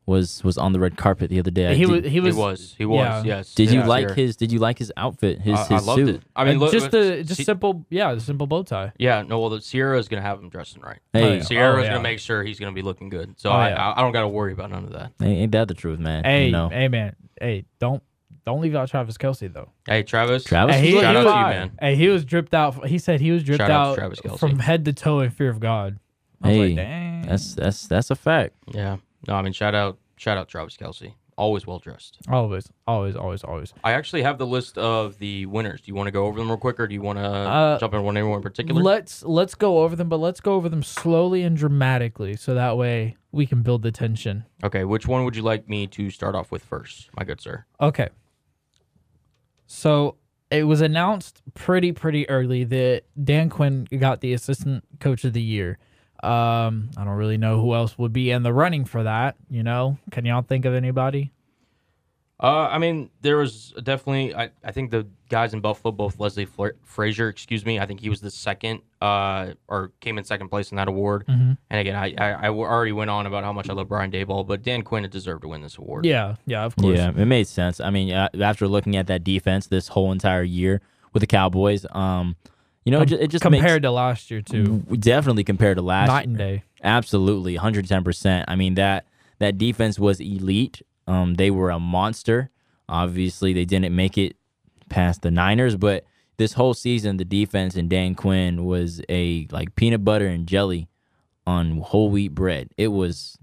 was was on the red carpet the other day. He did, was. He He was. was. He was. yeah. Yes. Did you like here. his? Did you like his outfit? His I, I his loved suit. it. I mean, uh, look, just the just see- simple. Yeah, the simple bow tie. Yeah, no. Well, the Ciara is gonna have him dressing right. Hey, yeah. Ciara's Oh, yeah. gonna make sure he's gonna be looking good. So Oh, I, yeah. I, I don't got to worry about none of that. ain't ain't that the truth, man? Hey, you know, hey, man. Hey, don't don't leave out Travis Kelce though. Hey, Travis. Travis Hey, was he, shout he out was, to you, man. Hey, he was dripped out. He said he was dripped Shout out out Travis Kelce. from head to toe in fear of God. I was Hey, like, dang. that's that's that's a fact. Yeah. No, I mean, shout out, shout out Travis Kelce. Always well dressed. always, always, always, always. I actually have the list of the winners. Do you want to go over them real quick, or do you want to Uh, jump in one anyone in particular? Let's let's go over them, but let's go over them slowly and dramatically, so that way we can build the tension. okay, which one would you like me to start off with first, my good sir? Okay. So it was announced pretty pretty early that Dan Quinn got the assistant coach of the year. Um, I don't really know who else would be in the running for that. You know, can y'all think of anybody? Uh, I mean, there was definitely. I, I think the guys in Buffalo, both Leslie Fla- Frazier, excuse me, I think he was the second, uh, or came in second place in that award. Mhm. And again, I, I I already went on about how much I love Brian Daboll, but Dan Quinn had deserved to win this award. Yeah, yeah, of course. Yeah, it made sense. I mean, uh, after looking at that defense this whole entire year with the Cowboys, um, you know, it, ju- it just compared to last year too, definitely compared to last night and day. Absolutely, 110%. I mean that that defense was elite. Um they were a monster. Obviously, they didn't make it past the Niners, but this whole season the defense and Dan Quinn was a like peanut butter and jelly on whole wheat bread. It was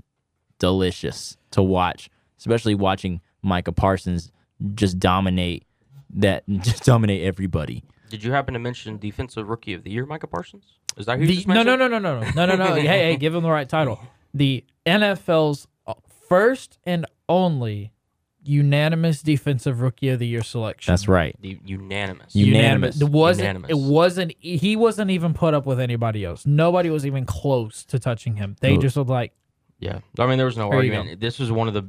delicious to watch, especially watching Micah Parsons just dominate that [LAUGHS] just dominate everybody. Did you happen to mention defensive rookie of the year, Micah Parsons? Is that who you The, just no, mentioned? no, no, no, no, no, no, no. no. [LAUGHS] hey, hey, give him the right title. [LAUGHS] The NFL's uh, first and only unanimous defensive rookie of the year selection. That's right. The unanimous. You- Unanimous. It wasn't. Unanimous. It wasn't. He wasn't even put up with anybody else. Nobody was even close to touching him. They Ooh. just looked like Yeah, I mean there was no There argument. This was one of the,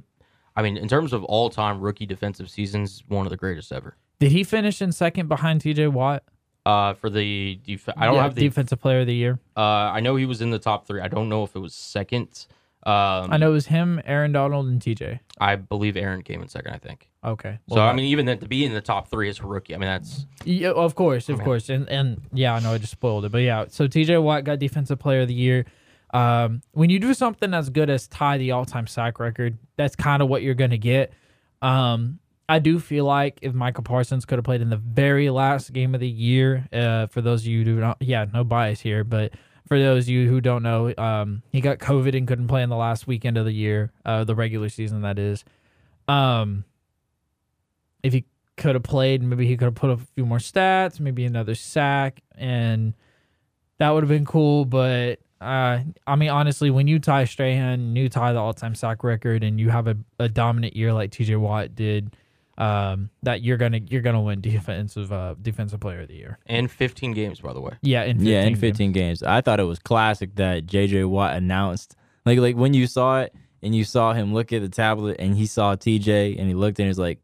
I mean, in terms of all-time rookie defensive seasons, one of the greatest ever. Did he finish in second behind T.J. Watt? Uh, for the def- I don't Yeah, have the. defensive player of the year. uh, I know he was in the top three. I don't know if it was second. Um, I know it was him, Aaron Donald, and T.J. I believe Aaron came in second. I think. Okay. so I mean, even that to be in the top three as a rookie, I mean that's Yeah, of course, of course, and and yeah, I know I just spoiled it, but yeah. So T.J. Watt got Defensive Player of the Year. Um, when you do something as good as tie the all-time sack record, that's kind of what you're gonna get. Um, I do feel like if Michael Parsons could have played in the very last game of the year, uh, for those of you who don't, yeah, no bias here, but for those of you who don't know, um, he got COVID and couldn't play in the last weekend of the year, uh, the regular season that is. Um, if he could have played, maybe he could have put a few more stats, maybe another sack, and that would have been cool. But uh, I mean, honestly, when you tie Strahan, you tie the all-time sack record, and you have a, a dominant year like T.J. Watt did, um, that you're gonna you're gonna win defensive uh, defensive player of the year. in 15 games, by the way. Yeah, in 15 yeah, in games. 15 games. I thought it was classic that JJ Watt announced like like when you saw it and you saw him look at the tablet and he saw TJ and he looked and he was like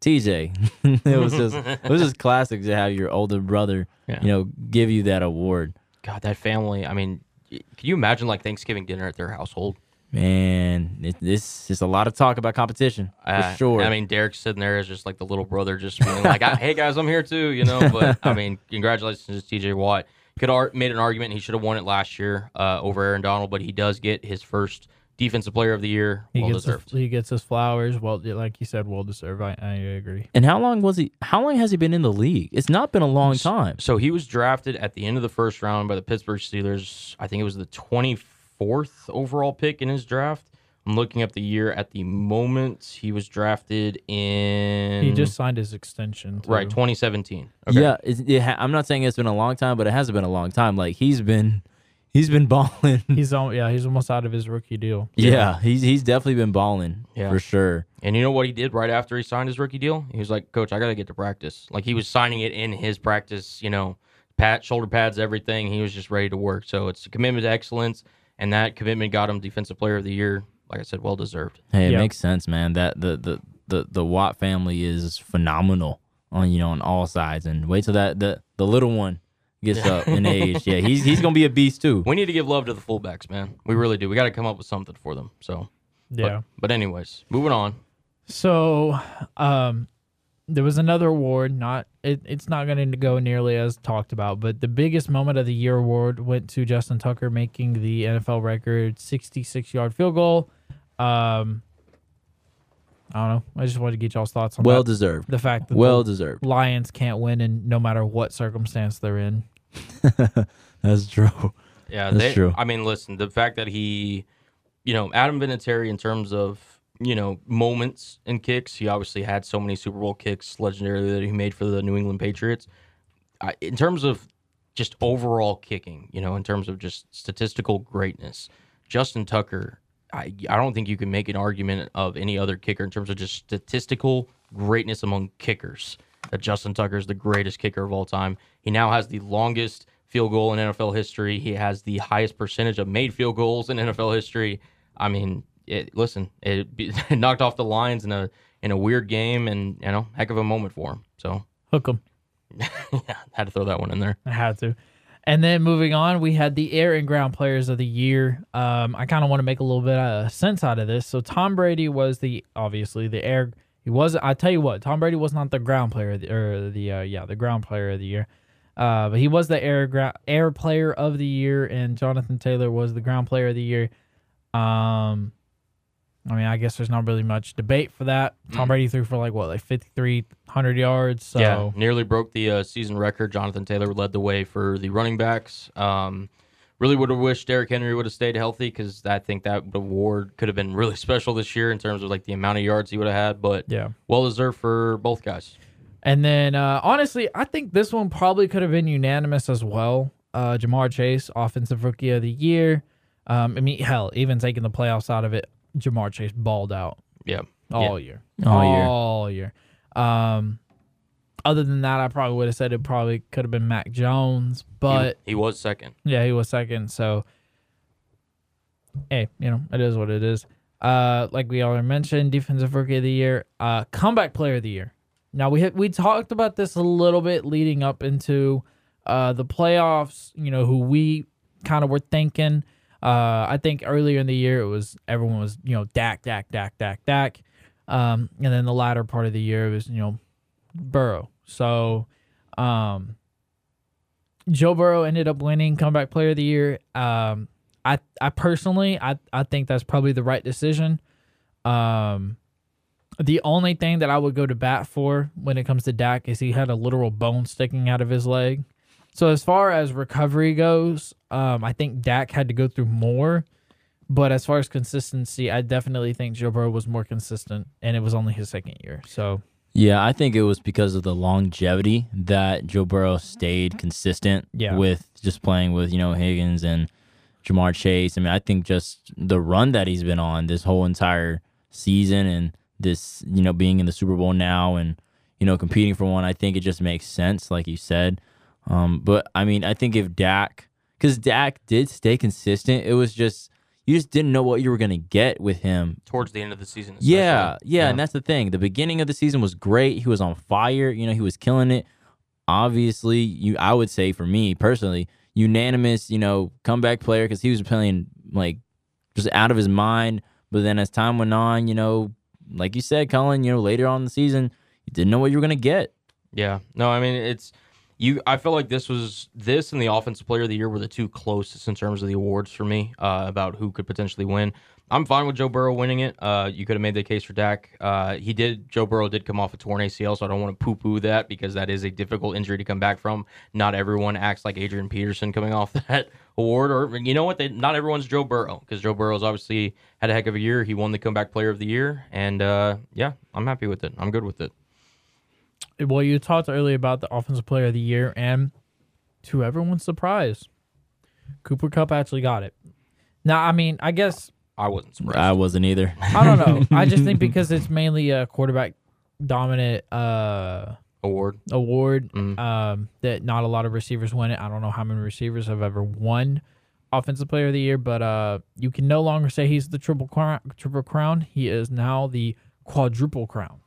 TJ. [LAUGHS] it was just it was just classic to have your older brother, Yeah. you know, give you that award. God, that family. I mean, can you imagine like Thanksgiving dinner at their household? Man, it, this is a lot of talk about competition for Uh, sure. I mean, Derek's sitting there as just like the little brother, just being like, "Hey guys, I'm here too," you know. But I mean, [LAUGHS] congratulations to TJ Watt. Could have made an argument he should have won it last year uh, over Aaron Donald, but he does get his first Defensive Player of the Year. He well gets his, deserved. he gets his flowers. Well, like you said, well deserved. I, I agree. and how long was he? How long has he been in the league? It's not been a long time. So he was drafted at the end of the first round by the Pittsburgh Steelers. I think it was the 24th overall pick in his draft. I'm looking up the year at the moment. He was drafted in He just signed his extension. Too. right 2017. Okay. Yeah, it ha- I'm not saying it's been a long time, but it hasn't been a long time. Like he's been, he's been [LAUGHS] balling. He's on. Yeah, he's almost out of his rookie deal. yeah, he's he's definitely been balling Yeah. for sure. And you know what he did right after he signed his rookie deal? He was like, "Coach, I got to get to practice." Like he was signing it in his practice, you know, pat, shoulder pads, everything. He was just ready to work. So it's a commitment to excellence, and that commitment got him Defensive Player of the Year. Like I said, well deserved. Hey, it Yeah. makes sense, man. That the the the the Watt family is phenomenal on you know on all sides. And wait till that the the little one gets up in [LAUGHS] age. Yeah, he's he's gonna be a beast too. We need to give love to the fullbacks, man. We really do. We got to come up with something for them. So, but- Yeah. But, anyways, moving on. So, um, there was another award. Not it, it's not going to go nearly as talked about, but the biggest moment of the year award went to Justin Tucker making the NFL record 66 yard field goal. Um, I don't know. I just wanted to get y'all's thoughts on Well that. deserved. the fact that Well the deserved. Lions can't win in no matter what circumstance they're in. [LAUGHS] That's true. Yeah, That's they, true. I mean, listen, the fact that he, you know, Adam Vinatieri in terms of you know moments and kicks, he obviously had so many Super Bowl kicks, legendary that he made for the New England Patriots. I, in terms of just overall kicking, you know, in terms of just statistical greatness, Justin Tucker. I, I don't think you can make an argument of any other kicker in terms of just statistical greatness among kickers. That Justin Tucker is the greatest kicker of all time. He now has the longest field goal in NFL history. He has the highest percentage of made field goals in NFL history. I mean, it, listen, it, [LAUGHS] it knocked off the Lions in a in a weird game, and you know, heck of a moment for him. So hook him. [LAUGHS] yeah, had to throw that one in there. I had to. And then moving on, we had the air and ground players of the year. Um, I kind of want to make a little bit of sense out of this. So Tom Brady was the obviously the air. He was. I tell you what, Tom Brady was not the ground player of the, or the uh, yeah the ground player of the year. Uh, but he was the air gra- air player of the year, and Jonathan Taylor was the ground player of the year. Um, I mean, I guess there's not really much debate for that. Tom Brady threw for like what, like 5,300 yards. So Yeah, nearly broke the uh, season record. Jonathan Taylor led the way for the running backs. Um, really would have wished Derrick Henry would have stayed healthy because I think that award could have been really [LAUGHS] special this year in terms of like the amount of yards he would have had. But yeah. well deserved for both guys. And then uh, honestly, I think this one probably could have been unanimous as well. Uh, Ja'Marr Chase, offensive rookie of the year. Um, I mean, hell, even taking the playoffs out of it, Ja'Marr Chase balled out Yeah, all year, All year. all year. Um, other than that, I probably would have said it probably could have been Mac Jones, but he, he was second. yeah, he was second. So, hey, you know, it is what it is. Uh, like we already mentioned, defensive rookie of the year, uh, comeback player of the year. Now we had, we talked about this a little bit leading up into uh the playoffs. You know who we kind of were thinking. Uh, I think earlier in the year it was everyone was you know Dak, Dak, Dak, Dak, Dak, um, and then the latter part of the year it was you know Burrow. So, um, Joe Burrow ended up winning comeback player of the year. Um, I I personally I I think that's probably the right decision. Um, the only thing that I would go to bat for when it comes to Dak is he had a literal bone sticking out of his leg. So as far as recovery goes, um, I think Dak had to go through more. But as far as consistency, I definitely think Joe Burrow was more consistent, and it was only his second year. So Yeah, I think it was because of the longevity that Joe Burrow stayed consistent Yeah. with just playing with, you know, Higgins and Ja'Marr Chase. I mean, I think just the run that he's been on this whole entire season and this, you know, being in the Super Bowl now and, you know, competing for one, I think it just makes sense, like you said. Um, but I mean, I think if Dak, because Dak did stay consistent, it was just, you just didn't know what you were going to get with him Towards the end of the season, especially. yeah, yeah, and that's the thing. The beginning of the season was great. He was on fire. You know, he was killing it. Obviously, you I would say for me personally, unanimous. You know, comeback player because he was playing like just out of his mind. But then as time went on, you know, like you said, Cullen, you know, later on in the season, you didn't know what you were gonna get. Yeah. No, I mean it's you. I feel like this was this and the offensive player of the year were the two closest in terms of the awards for me uh, about who could potentially win. I'm fine with Joe Burrow winning it. Uh, you could have made the case for Dak. Uh, he did. Joe Burrow did come off a torn ACL, so I don't want to poo-poo that because that is a difficult injury to come back from. Not everyone acts like Adrian Peterson coming off [LAUGHS] that award, or you know what? They, not everyone's Joe Burrow because Joe Burrow's obviously had a heck of a year. He won the comeback player of the year, and uh, yeah, I'm happy with it. I'm good with it. Well, you talked earlier about the offensive player of the year, and to everyone's surprise, Cooper Kupp actually got it. Now, I mean, I guess I wasn't surprised. I wasn't either. I don't know. [LAUGHS] I just think because it's mainly a quarterback dominant uh, award. award Mhm. um, that not a lot of receivers win it. I don't know how many receivers have ever won offensive player of the year, but uh, you can no longer say he's the triple crown. Triple crown. He is now the quadruple crown.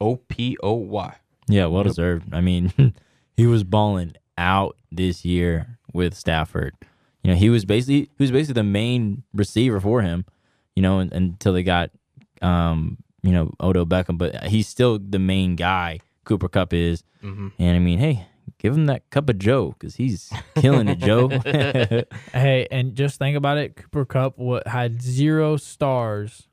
O P O Y. Yeah, well deserved. I mean, [LAUGHS] he was balling out this year with Stafford. You know, he was basically he was basically the main receiver for him. You know, un- until they got um, you know, Odo Beckham, but he's still the main guy. Cooper Kupp is, Mm-hmm. and I mean, hey, give him that cup of Joe because he's killing it, Joe. [LAUGHS] Hey, and just think about it. Cooper Kupp what had zero stars,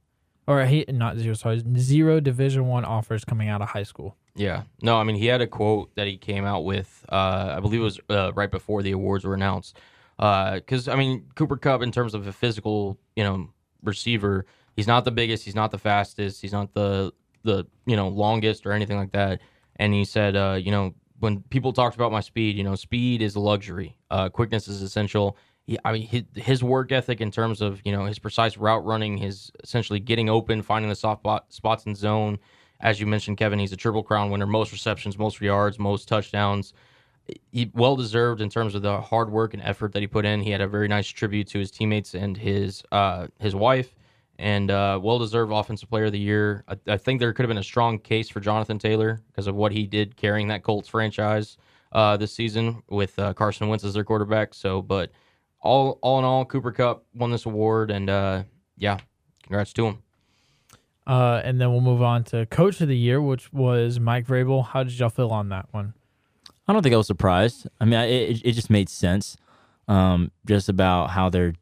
or he not zero stars, zero Division One offers coming out of high school. Yeah. No, I mean, he had a quote that he came out with, uh, I believe it was uh, right before the awards were announced. Because, I mean, Cooper Kupp, in terms of a physical, you know, receiver, he's not the biggest, he's not the fastest, he's not the, the you know, longest or anything like that. And he said, uh, you know, when people talked about my speed, you know, speed is a luxury, uh, quickness is essential. He, I mean, his, his work ethic in terms of, you know, his precise route running, his essentially getting open, finding the soft spot, spots in zone, as you mentioned, Kevin, he's a triple crown winner, most receptions, most yards, most touchdowns. He well deserved in terms of the hard work and effort that he put in. He had a very nice tribute to his teammates and his uh, his wife, and uh, well deserved offensive player of the year. I, I think there could have been a strong case for Jonathan Taylor because of what he did carrying that Colts franchise uh, this season with uh, Carson Wentz as their quarterback. So, but all all in all, Cooper Kupp won this award, and uh, yeah, congrats to him. Uh, and then we'll move on to Coach of the Year, which was Mike Vrabel. How did y'all feel on that one? I don't think I was surprised. I mean, I, it it just made sense, um, just about how their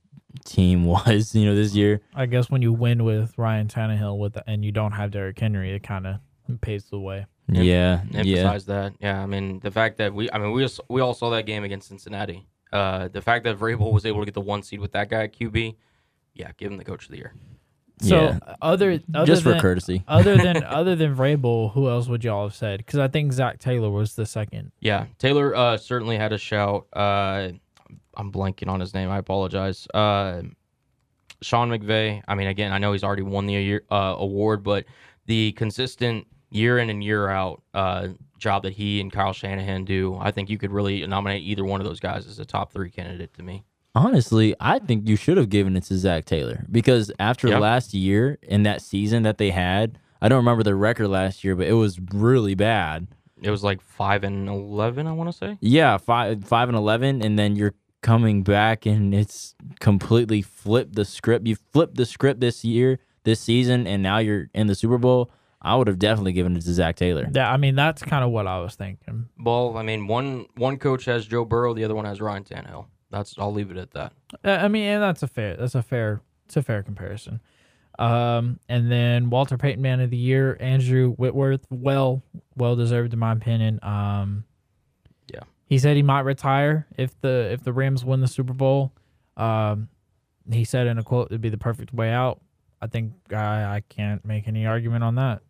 team [LAUGHS] was, you know, this year. I guess when you win with Ryan Tannehill with and you don't have Derrick Henry, it kind of paves the way. Em- Yeah, yeah. emphasize that. Yeah, I mean the fact that we, I mean we just, we all saw that game against Cincinnati. Uh, the fact that Vrabel was able to get the one seed with that guy at QB, yeah, give him the coach of the year. So Yeah. other, other just for courtesy. other than [LAUGHS] other than [LAUGHS] Vrabel, who else would y'all have said? Because I think Zac Taylor was the second. Yeah, Taylor uh, certainly had a shout. Uh, I'm blanking on his name. I apologize. Uh, Sean McVay. I mean, again, I know he's already won the year, uh, award, but the consistent year in and year out uh, job that he and Kyle Shanahan do, I think you could really nominate either one of those guys as a top three candidate to me. Honestly, I think you should have given it to Zac Taylor because after Yeah. last year and that season that they had, I don't remember the record last year, but it was really bad. It was like five and eleven, I want to say. Yeah, five five and eleven, and then you're coming back and it's completely flipped the script. You flipped the script this year, this season, and now you're in the Super Bowl. I would have definitely given it to Zac Taylor. Yeah, I mean that's kind of what I was thinking. Well, I mean, one one coach has Joe Burrow, the other one has Ryan Tannehill. That's I'll leave it at that. Uh, I mean, and that's a fair. That's a fair. It's a fair comparison. Um, and then Walter Payton Man of the Year, Andrew Whitworth, well, well deserved in my opinion. Um, Yeah. he said he might retire if the if the Rams win the Super Bowl. Um, he said in a quote, "It'd be the perfect way out." I think I I can't make any argument on that.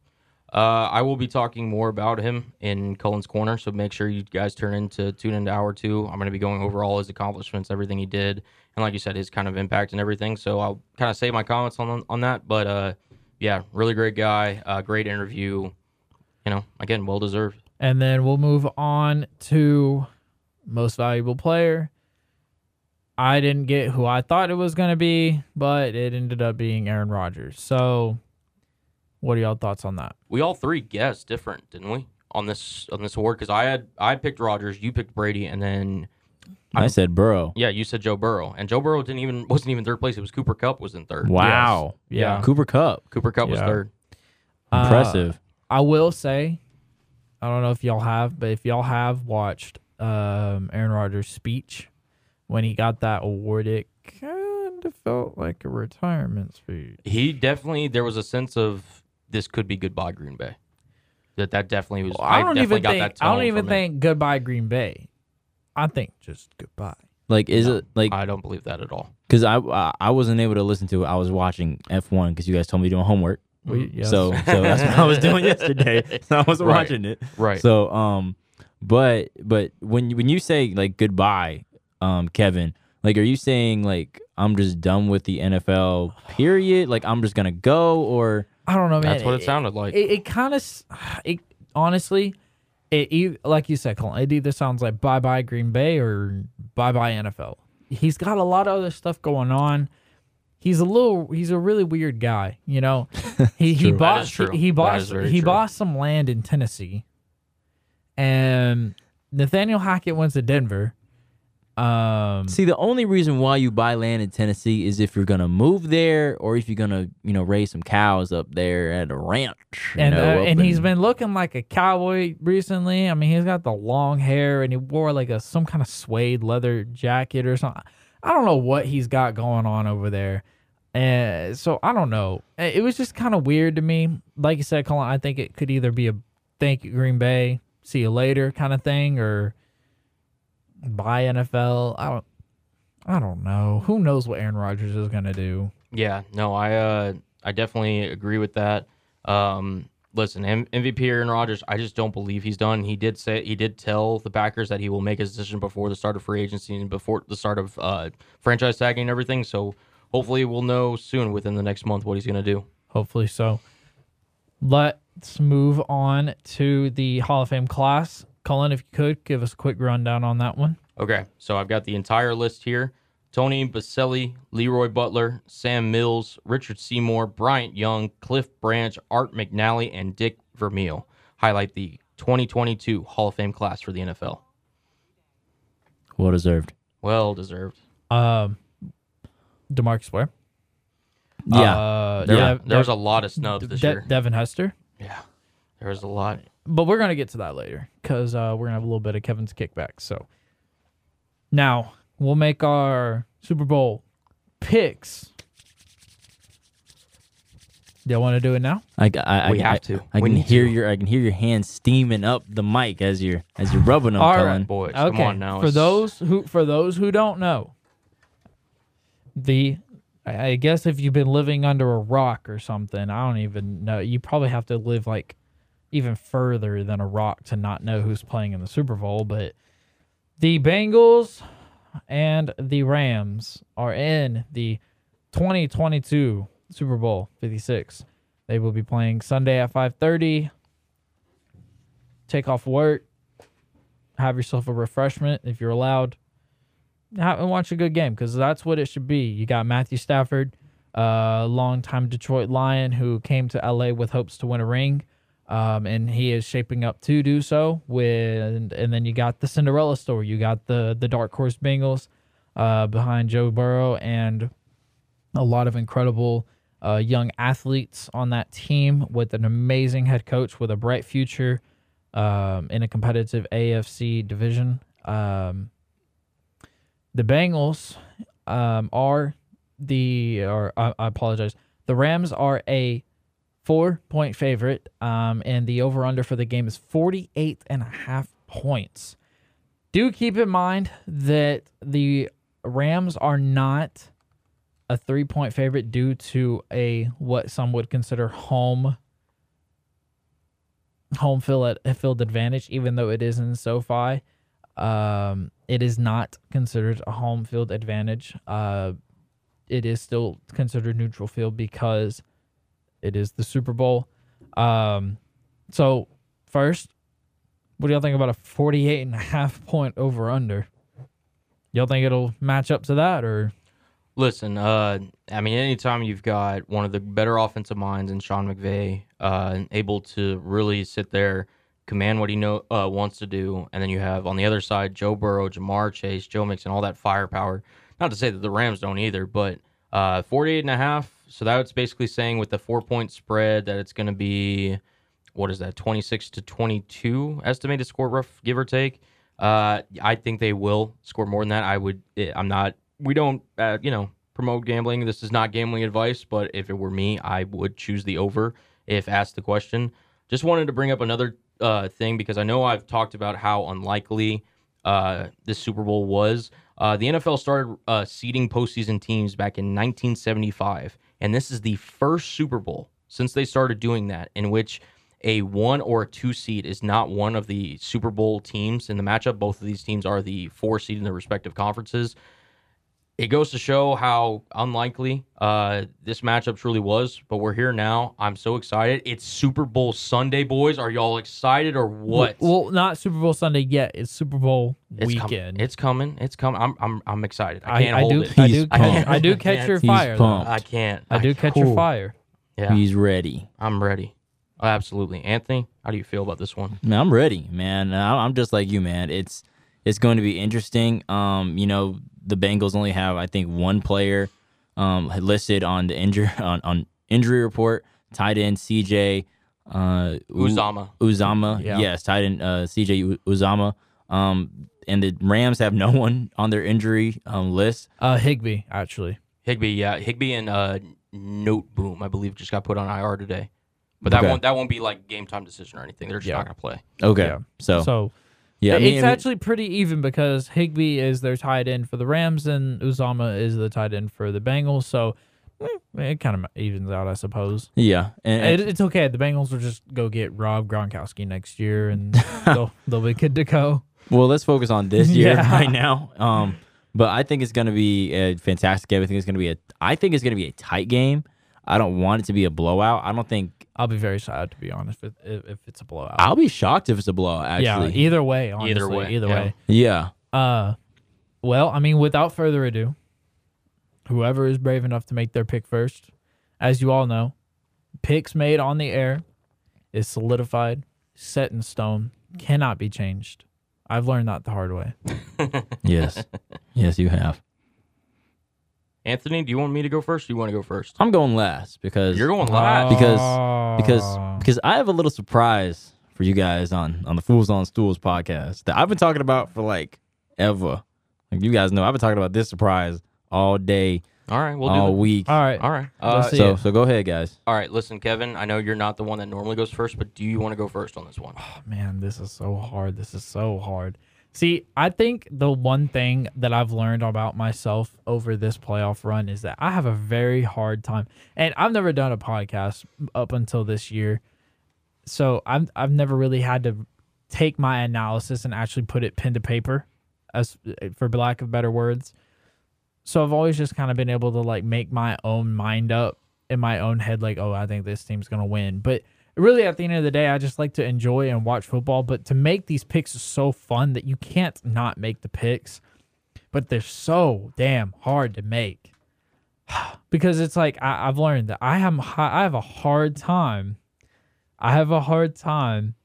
Uh, I will be talking more about him in Cullen's Corner, so make sure you guys turn into tune into hour two. I'm going to be going over all his accomplishments, everything he did, and like you said, his kind of impact and everything. So I'll kind of save my comments on on that. But uh, yeah, really great guy, uh, great interview. You know, again, well deserved. And then we'll move on to most valuable player. I didn't get who I thought it was going to be, but it ended up being Aaron Rodgers. So, what are y'all thoughts on that? We all three guessed different, didn't we? On this on this award because I had I picked Rodgers, you picked Brady, and then I said Burrow. yeah, you said Joe Burrow, and Joe Burrow didn't even wasn't even third place. It was Cooper Kupp was in third. Wow. Yeah. Cooper Kupp. Cooper Kupp was Yeah. third. Uh, Impressive. I will say, I don't know if y'all have, but if y'all have watched um, Aaron Rodgers' speech when he got that award, it kind of felt like a retirement speech. He definitely there was a sense of this could be goodbye Green Bay. That that definitely was. I don't definitely even got think that I don't even from it. think goodbye Green Bay. I think just goodbye. like, is it like I don't believe that at all. because I, I I wasn't able to listen to it. I was watching F1 because you guys told me doing homework. We, yes. So so that's what I was doing [LAUGHS] yesterday. So I wasn't Right. watching it. Right. So um, but but when you- when you say like goodbye, um, Kevin, like are you saying like I'm just done with the NFL period? Like I'm just gonna go or I don't know, man. That's what it sounded like. It, it kind of, it honestly, it like you said, Cullen. It either sounds like bye bye Green Bay or bye bye NFL. He's got a lot of other stuff going on. he's a little he's a really weird guy. You know, [LAUGHS] he he true. Bought he, he bought he true. bought some land in Tennessee, and Nathaniel Hackett went to Denver. Um, See, the only reason why you buy land in Tennessee is if you're gonna move there, or if you're gonna, you know, raise some cows up there at a ranch. you and know, uh, and he's in- been looking like a cowboy recently. I mean, he's got the long hair and he wore like a some kind of suede leather jacket or something. I don't know what he's got going on over there. And so I don't know. Uh, It was just kind of weird to me. Like you said, Cullen, I think it could either be a thank you Green Bay, see you later kind of thing, or buy NFL. I don't. I don't know. Who knows what Aaron Rodgers is gonna do? Yeah, no, I uh, I definitely agree with that. Um, listen, M- MVP Aaron Rodgers, I just don't believe he's done. He did say he did tell the Packers that he will make his decision before the start of free agency and before the start of uh, franchise tagging and everything. So hopefully we'll know soon within the next month what he's gonna do. Hopefully so. Let's move on to the Hall of Fame class. Cullen, if you could give us a quick rundown on that one. Okay, so I've got the entire list here. Tony Boselli, Leroy Butler, Sam Mills, Richard Seymour, Bryant Young, Cliff Branch, Art McNally, and Dick Vermeil highlight the 2022 Hall of Fame class for the NFL. well deserved. Well deserved. Um, Demarcus Ware. Yeah, Uh, There, Dev- there was a lot of snubs this De- year. Devin Hester. Yeah, there was a lot. But we're going to get to that later because uh, we're going to have a little bit of Kevin's kickback. So now we'll make our Super Bowl picks. Do you want to do it now? I, I, I We have I- to. I We can hear to. your I can hear your hands steaming up the mic as you're as you're rubbing them. All right. Cullen. Boys, okay. come on now. For It's- those who for those who don't know, the I I guess if you've been living under a rock or something, I don't even know. You probably have to live like even further than a rock to not know who's playing in the Super Bowl. But the Bengals and the Rams are in the 2022 Super Bowl 56. They will be playing Sunday at 5:30. Take off work, have yourself a refreshment if you're allowed. Have, and watch a good game because that's what it should be. You got Matthew Stafford, uh, longtime Detroit Lion who came to LA with hopes to win a ring, um, and he is shaping up to do so. With and then you got the Cinderella story. You got the the dark horse Bengals uh, behind Joe Burrow and a lot of incredible uh, young athletes on that team with an amazing head coach with a bright future um, in a competitive AFC division. Um, the Bengals um, are the, or I, I apologize, the Rams are a four point favorite, um, and the over under for the game is 48 and a half points. Do keep in mind that the Rams are not a three point favorite due to a what some would consider home home field field advantage, even though it is in SoFi. Um, it is not considered a home field advantage. Uh, it is still considered neutral field because it is the Super Bowl. Um, so first, what do y'all think about a 48 and a half point over under? Y'all think it'll match up to that or Listen, uh, I mean, anytime you've got one of the better offensive minds in Sean McVay, uh, able to really sit there, command what he know uh, wants to do, and then you have on the other side Joe Burrow, Ja'Marr Chase, Joe Mixon, all that firepower. Not to say that the Rams don't either, but uh, 48 and a half. So that's basically saying with the four point spread that it's going to be, what is that, 26 to 22 estimated score, rough give or take. Uh, I think they will score more than that. I would. eh, I'm not. We don't. Uh, you know, promote gambling. This is not gambling advice. But if it were me, I would choose the over if asked the question. Just wanted to bring up another uh, thing because I know I've talked about how unlikely uh, this Super Bowl was. Uh, the NFL started uh, seeding postseason teams back in 1975, and this is the first Super Bowl since they started doing that in which a one or a two seed is not one of the Super Bowl teams in the matchup. Both of these teams are the four seed in their respective conferences. It goes to show how unlikely uh, this matchup truly was. But we're here now. I'm so excited. It's Super Bowl Sunday, boys. Are y'all excited or what? Well, not Super Bowl Sunday yet. It's Super Bowl it's weekend. Coming. It's coming. It's coming. I'm I'm I'm excited. I I, can't I hold do. it. I do. Catch, pumped. I do catch your fire. though. pumped. I can't. I do catch your fire. Yeah, He's ready. I'm ready. Absolutely, Anthony. How do you feel about this one? Man, I'm ready, man. I'm just like you, man. It's it's going to be interesting. Um, you know, the Bengals only have I think one player um listed on the injury [LAUGHS] on, on injury report. Tight end CJ uh, U- Uzomah. Uzomah. Yeah. Yes, tight end uh, CJ U- Uzomah. Um, and the Rams have [LAUGHS] no one on their injury um, list. Uh, Higbee actually. Higbee, yeah, Higbee and uh, Noteboom, I believe, just got put on IR today. But that Okay. won't that won't be like game time decision or anything. They're just Yeah. not gonna play. Okay, Yeah. so, So yeah, it's I mean- actually pretty even because Higbee is their tight end for the Rams and Uzomah is the tight end for the Bengals. So eh, it kind of evens out, I suppose. yeah, and, and- It, it's okay. The Bengals will just go get Rob Gronkowski next year, and [LAUGHS] they'll they'll be good to go. Well, let's focus on this year [LAUGHS] Yeah. right now. Um, but I think it's going to be a fantastic game. I think it's going to be a. I think it's going to be a tight game. I don't want it to be a blowout. I don't think. I'll be very sad to be honest if if, if it's a blowout. I'll be shocked if it's a blowout. Actually, yeah, either way. Honestly, Either way, either yeah. way. yeah. Uh, well, I mean, without further ado, whoever is brave enough to make their pick first, as you all know, picks made on the air is solidified, set in stone, cannot be changed. I've learned that the hard way. [LAUGHS] [LAUGHS] Yes, yes, you have. Anthony, do you want me to go first? Or do you want to go first? I'm going last because You're going last. Because- because because I have a little surprise for you guys on on the Fools on Stools podcast that I've been talking about for like ever. Like you guys know, I've been talking about this surprise all day, all right, we'll all do week. all right. that. All right. Let's Uh, see. So it. so go ahead, guys. all right. Listen, Kevin. I know you're not the one that normally goes first, but do you want to go first on this one? Man, this is so hard. This is so hard. See, I think the one thing that I've learned about myself over this playoff run is that I have a very hard time. And I've never done a podcast up until this year. So I've I've never really had to take my analysis and actually put it pen to paper as for lack of better words. So I've always just kind of been able to like make my own mind up in my own head like, "Oh, I think this team's to win." But really at the end of the day i just like to enjoy and watch football but to make these picks is so fun that you can't not make the picks but they're so damn hard to make. [SIGHS] Because it's like I, i've learned that i have i have a hard time i have a hard time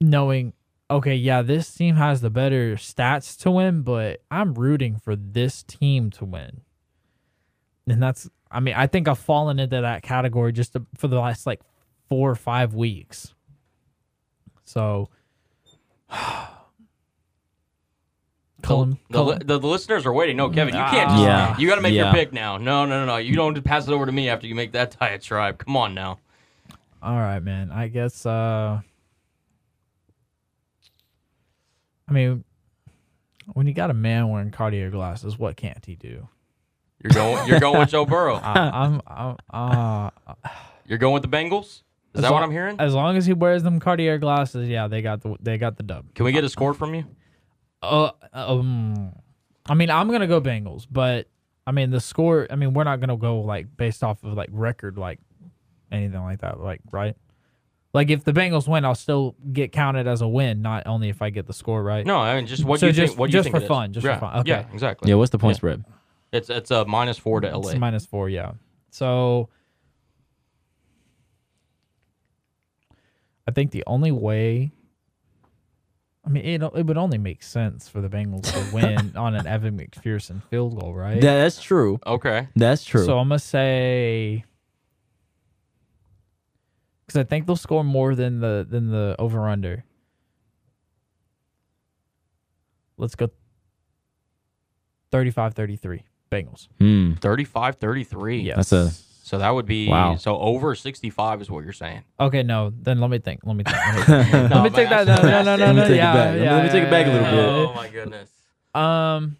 knowing okay yeah this team has the better stats to win but i'm rooting for this team to win. And that's I mean, I think I've fallen into that category just to, for the last like four or five weeks. So, Cullen, [SIGHS] The, Cullen, the, the listeners are waiting. No, Kevin, you can't. Ah. Just, Yeah. You got to make Yeah. your pick now. No, no, no, no. You don't pass it over to me after you make that [LAUGHS] diatribe. Come on now. all right, man. I guess. uh I mean, when you got a man wearing cartier glasses, what can't he do? You're going. You're going with Joe Burrow. [LAUGHS] I, I'm, I'm uh, You're going with the Bengals. Is As that what I'm hearing? as long as he wears them cartier glasses, yeah, they got the they got the dub. Can we get a score from you? Uh, um, I mean, I'm gonna go Bengals, but I mean the score. I mean, we're not gonna go like based off of like record, like anything like that, like right. Like if the Bengals win, I'll still get counted as a win, not only if I get the score right. No, I mean just what So do you just- think. What do you just think for it is? fun, just for yeah. fun. Okay. Yeah, exactly. Yeah, what's the point Yeah. spread? It's it's a minus four to LA. It's minus four, yeah. So I think the only way. I mean, it it would only make sense for the Bengals to [LAUGHS] win on an Evan McPherson field goal, right? Yeah, that's true. okay. That's true. So I'm gonna say because I think they'll score more than the than the over under. Let's go 35-33 Bengals. Hmm. 35-33. Yes. That's a- So that would be Wow. so over 65 is what you're saying. Okay, no. Then let me think. Let me think. Let me, [LAUGHS] think. Let Let me take that. No, no, no, no, Let me no. take it back. Let me- yeah, let me take it back a little yeah, bit. Oh my goodness. Um,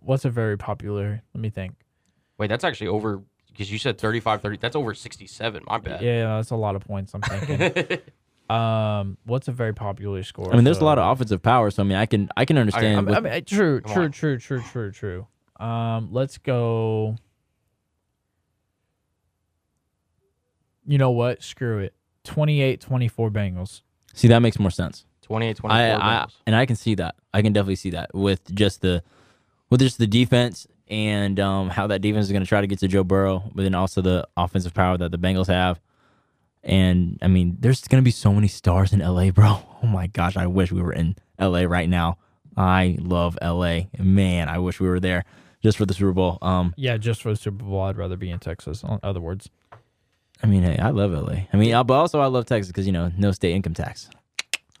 what's a very popular? Let me think. Wait, that's actually over because you said 35 30. That's over 67. My bad. Yeah, that's a lot of points. I'm thinking. [LAUGHS] Um, what's a very popular score? I mean, there's a lot of offensive power, so I mean, I can I can understand. I mean, with- I mean, true, Come true, true, true, true, true. Um, let's go. You know what? Screw it. 28-24 Bengals. see, that makes more sense. 28 24 I, I and I can see that. I can definitely see that with just the with just the defense and um, how that defense is going to try to get to Joe Burrow, but then also the offensive power that the Bengals have. And I mean, there's going to be so many stars in LA, bro. [LAUGHS] Oh my gosh, I wish we were in LA right now. I love LA. Man, I wish we were there just for the Super Bowl. Um, Yeah, just for the Super Bowl, I'd rather be in Texas. In other words, I mean, hey, I love LA. I mean, uh, but also I love Texas because you know, no state income tax.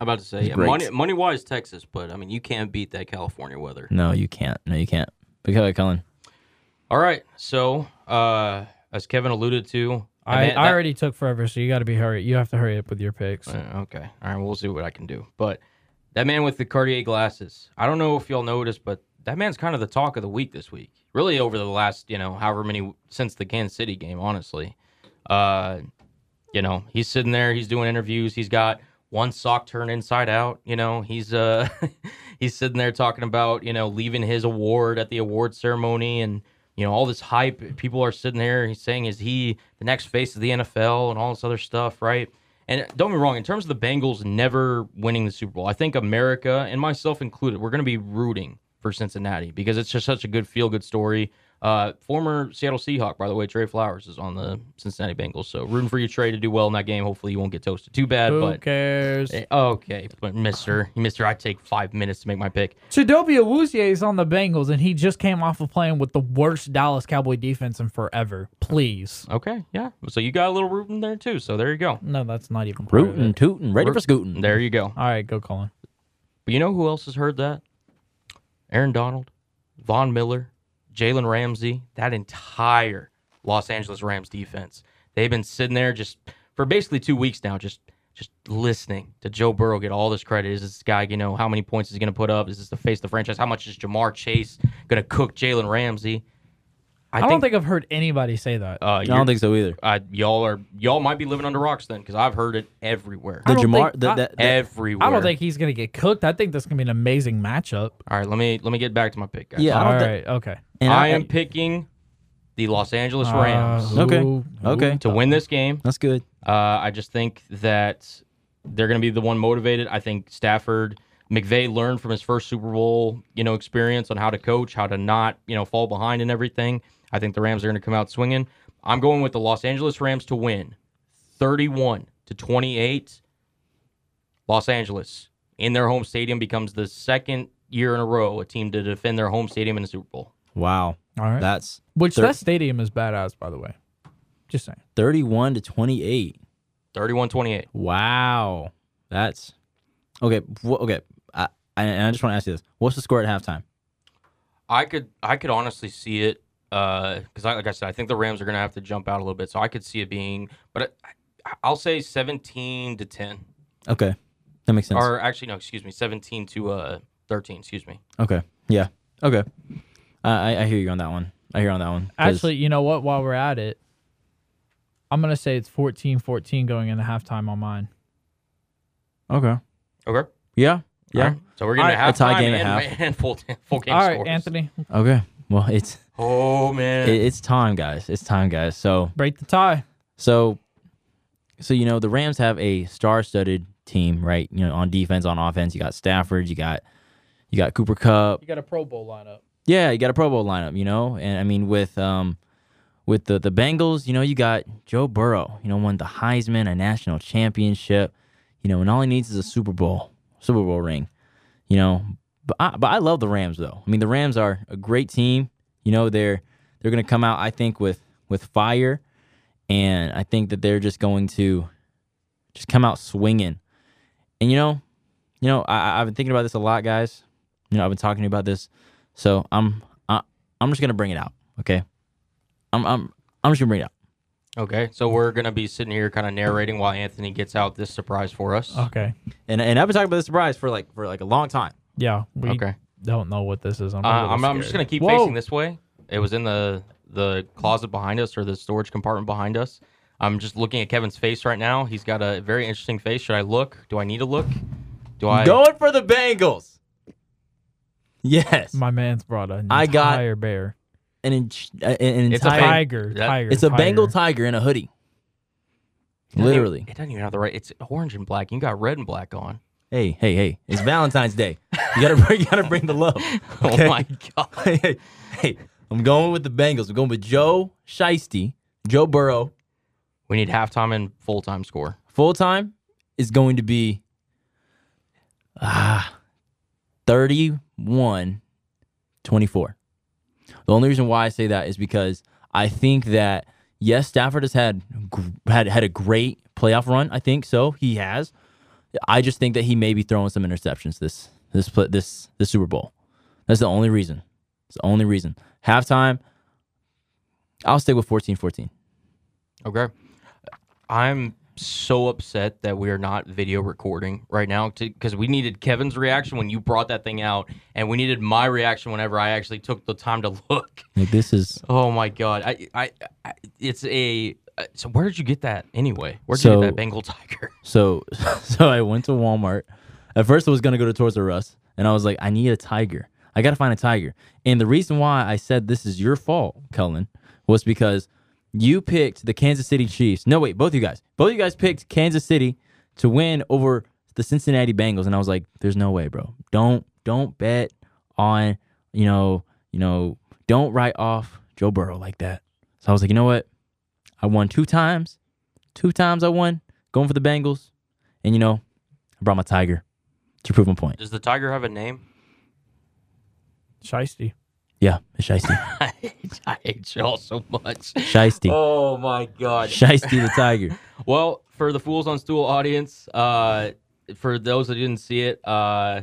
I'm about to say, yeah, money money wise Texas, but I mean you can't beat that California weather. No, you can't. No, you can't. But go ahead, Cullen. All right, so uh, as Kevin alluded to, that I, man- I that- already took forever, so you got to be hurry. You have to hurry up with your picks. Uh, okay. All right. We'll see what I can do. But that man with the Cartier glasses, I don't know if y'all noticed, but that man's kind of the talk of the week this week. Really, over the last, you know, however many since the Kansas City game, honestly. Uh, you know, he's sitting there, he's doing interviews, he's got one sock turned inside out. You know, he's uh, [LAUGHS] he's sitting there talking about, you know, leaving his award at the award ceremony and. You know all this hype. People are sitting there. He's saying, "Is he the next face of the NFL?" and all this other stuff, right? And don't me wrong, in terms of the Bengals never winning the Super Bowl, I think America and myself included, we're going to be rooting for Cincinnati because it's just such a good feel good story. Uh, former Seattle Seahawk, by the way, Trey Flowers is on the Cincinnati Bengals. So rooting for you, Trey, to do well in that game. Hopefully, you won't get toasted too bad. Who but cares? Eh, okay, but Mister, Mister, I take five minutes to make my pick. Chidobe Awuzie is on the Bengals, and he just came off of playing with the worst Dallas Cowboy defense in forever. Please. Okay, yeah. So you got a little rooting there too. So there you go. No, that's not even rooting, of Rootin', it. tootin', ready Root- for scooting. There you go. All right, go Cullen. But you know who else has heard that? Aaron Donald, Von Miller, Jalen Ramsey, that entire Los Angeles Rams defense. They've been sitting there just for basically two weeks now, just just listening to Joe Burrow get all this credit. Is this guy, you know, how many points is he going to put up? Is this the face of the franchise? How much is Ja'Marr Chase going to cook Jalen Ramsey? I, don't think I've heard anybody say that. uh, I don't think so either. uh, y'all are y'all might be living under rocks then because I've heard it everywhere, I The don't Ja'Marr, think- the, I- that, that- everywhere. I don't think he's gonna get cooked. I think that's gonna be an amazing matchup. All right, let me let me get back to my pick, guys. Yeah, I All don't thi- right, okay. and I am picking the Los Angeles Rams Uh, Okay. who- Okay. to win this game. That's good. Uh, I just think that they're going to be the one motivated. I think Stafford McVay learned from his first Super Bowl, you know, experience on how to coach, how to not, you know, fall behind and everything. I think the Rams are going to come out swinging. I'm going with the Los Angeles Rams to win, 31 to 28. Los Angeles in their home stadium becomes the second year in a row a team to defend their home stadium in the Super Bowl. Wow. All right. That's Which thir- that stadium is badass, by the way. Just saying. 31 to 28. 31-28. Wow. That's okay. wh- Okay. I, I, and I just want to ask you this: What's the score at halftime? I could I could honestly see it because I like I said I think the Rams are going to have to jump out a little bit, so I could see it being, but I, I'll say seventeen to ten, Okay, that makes sense. or actually no, excuse me, seventeen to uh thirteen, excuse me. Okay. Yeah. Okay. I I I hear you on that one. I hear you on that one. 'cause- Actually, you know what? While we're at it, I'm gonna say it's 14-14 going into halftime on mine. Okay. Okay, Yeah. Yeah. All right. So we're going to have a tie halftime game at and, half. and [LAUGHS] full full game All right, scores. Anthony, Okay. Well, it's Oh man, it, it's time, guys. It's time, guys. So break the tie. so so you know the Rams have a star-studded team, right? You know, on defense, on offense, you got Stafford, you got you got Cooper Kupp, You got a Pro Bowl lineup. Yeah, you got a Pro Bowl lineup, you know, and I mean with um with the the Bengals, you know, you got Joe Burrow, you know, won the Heisman, a national championship, you know, and all he needs is a Super Bowl, Super Bowl ring, you know. But I, but I love the Rams though. I mean, the Rams are a great team. You know, they're they're gonna come out, I think, with with fire, and I think that they're just going to just come out swinging. And you know, you know, I, I- I've been thinking about this a lot, guys. You know, I've been talking to you about this. So I'm I, I'm just gonna bring it out. Okay. I'm I'm I'm just gonna bring it out. okay. So we're gonna be sitting here kind of narrating while Anthony gets out this surprise for us. Okay. And and I've been talking about this surprise for like for like a long time. Yeah. We okay. Don't know what this is. I'm, Uh, I'm, I'm just gonna keep Whoa. facing this way. It was in the the closet behind us or the storage compartment behind us. I'm just looking at Kevin's face right now. He's got a very interesting face. Should I look? Do I need to look? Do I? Going for the Bengals. Yes. My man's brought an I got- entire bear. An, in, an It's a entire. bang- Tiger. that- tiger. it's a tiger. Bengal tiger in a hoodie. It doesn't even- Literally. it doesn't even have the right. It's orange and black. You got red and black on. Hey, hey, hey! It's Valentine's Day. You gotta [LAUGHS] bring, you gotta bring the love. [LAUGHS] Okay? Oh my god. hey, [LAUGHS] hey, hey! I'm going with the Bengals. I'm going with Joe Shiesty, Joe Burrow. We need halftime and full time score. Full time is going to be ah 31 24. The only reason why I say that is because I think that yes, Stafford has had had had a great playoff run. I think so. He has. I just think that he may be throwing some interceptions this this this this Super Bowl. That's the only reason. It's the only reason. Halftime, I'll stick with 14-14. Okay. I'm so upset that we are not video recording right now because we needed Kevin's reaction when you brought that thing out, and we needed my reaction whenever I actually took the time to [LAUGHS] look. Like this is Oh my god! I, I, I it's a. uh, So where did you get that anyway? Where'd you get that Bengal tiger? [LAUGHS] So [LAUGHS] so I went to Walmart. At first I was gonna go to Toys R Us, and I was like, I need a tiger. I gotta find a tiger. And the reason why I said this is your fault, Cullen, was because you picked the Kansas City Chiefs. No, wait, both of you guys. Both of you guys picked Kansas City to win over the Cincinnati Bengals. And I was like, there's no way, bro. Don't don't bet on, you know, you know, don't write off Joe Burrow like that. So I was like, you know what? I won two times. Two times I won going for the Bengals. And you know, I brought my tiger to prove my point. Does the tiger have a name? Shiesty. Yeah, it's Shiesty. [LAUGHS] I hate, I hate y'all so much. Shiesty. Oh my god. Shiesty the tiger. [LAUGHS] Well, for the Fools on Stool audience, uh, for those that didn't see it, uh,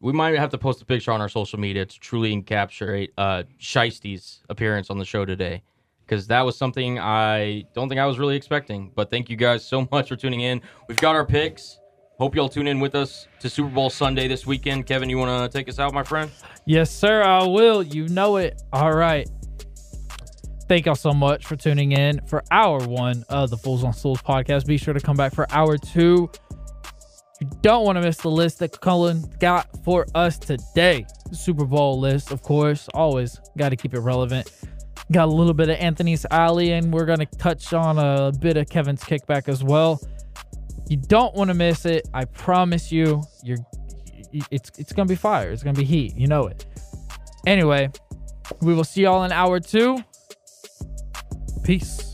we might have to post a picture on our social media to truly encapsulate uh, Shiesty's appearance on the show today. Because that was something I don't think I was really expecting. But thank you guys so [LAUGHS] much for tuning in. We've got our picks. Hope y'all tune in with us to Super Bowl Sunday this weekend. Kevin, you want to take us out, my friend? Yes, sir. I will. You know it. All right. Thank y'all so much for tuning in for hour one of the Fools on Stools podcast. Be sure to come back for hour two. You don't want to miss the list that Cullen got for us today. Super Bowl list, of course. Always got to keep it relevant. Got a little bit of Anthony's Alley, and we're going to touch on a bit of Kevin's kickback as well. You don't want to miss it. I promise you. You're it's it's gonna be fire. It's gonna be heat. You know it. Anyway, we will see y'all in hour two. Peace.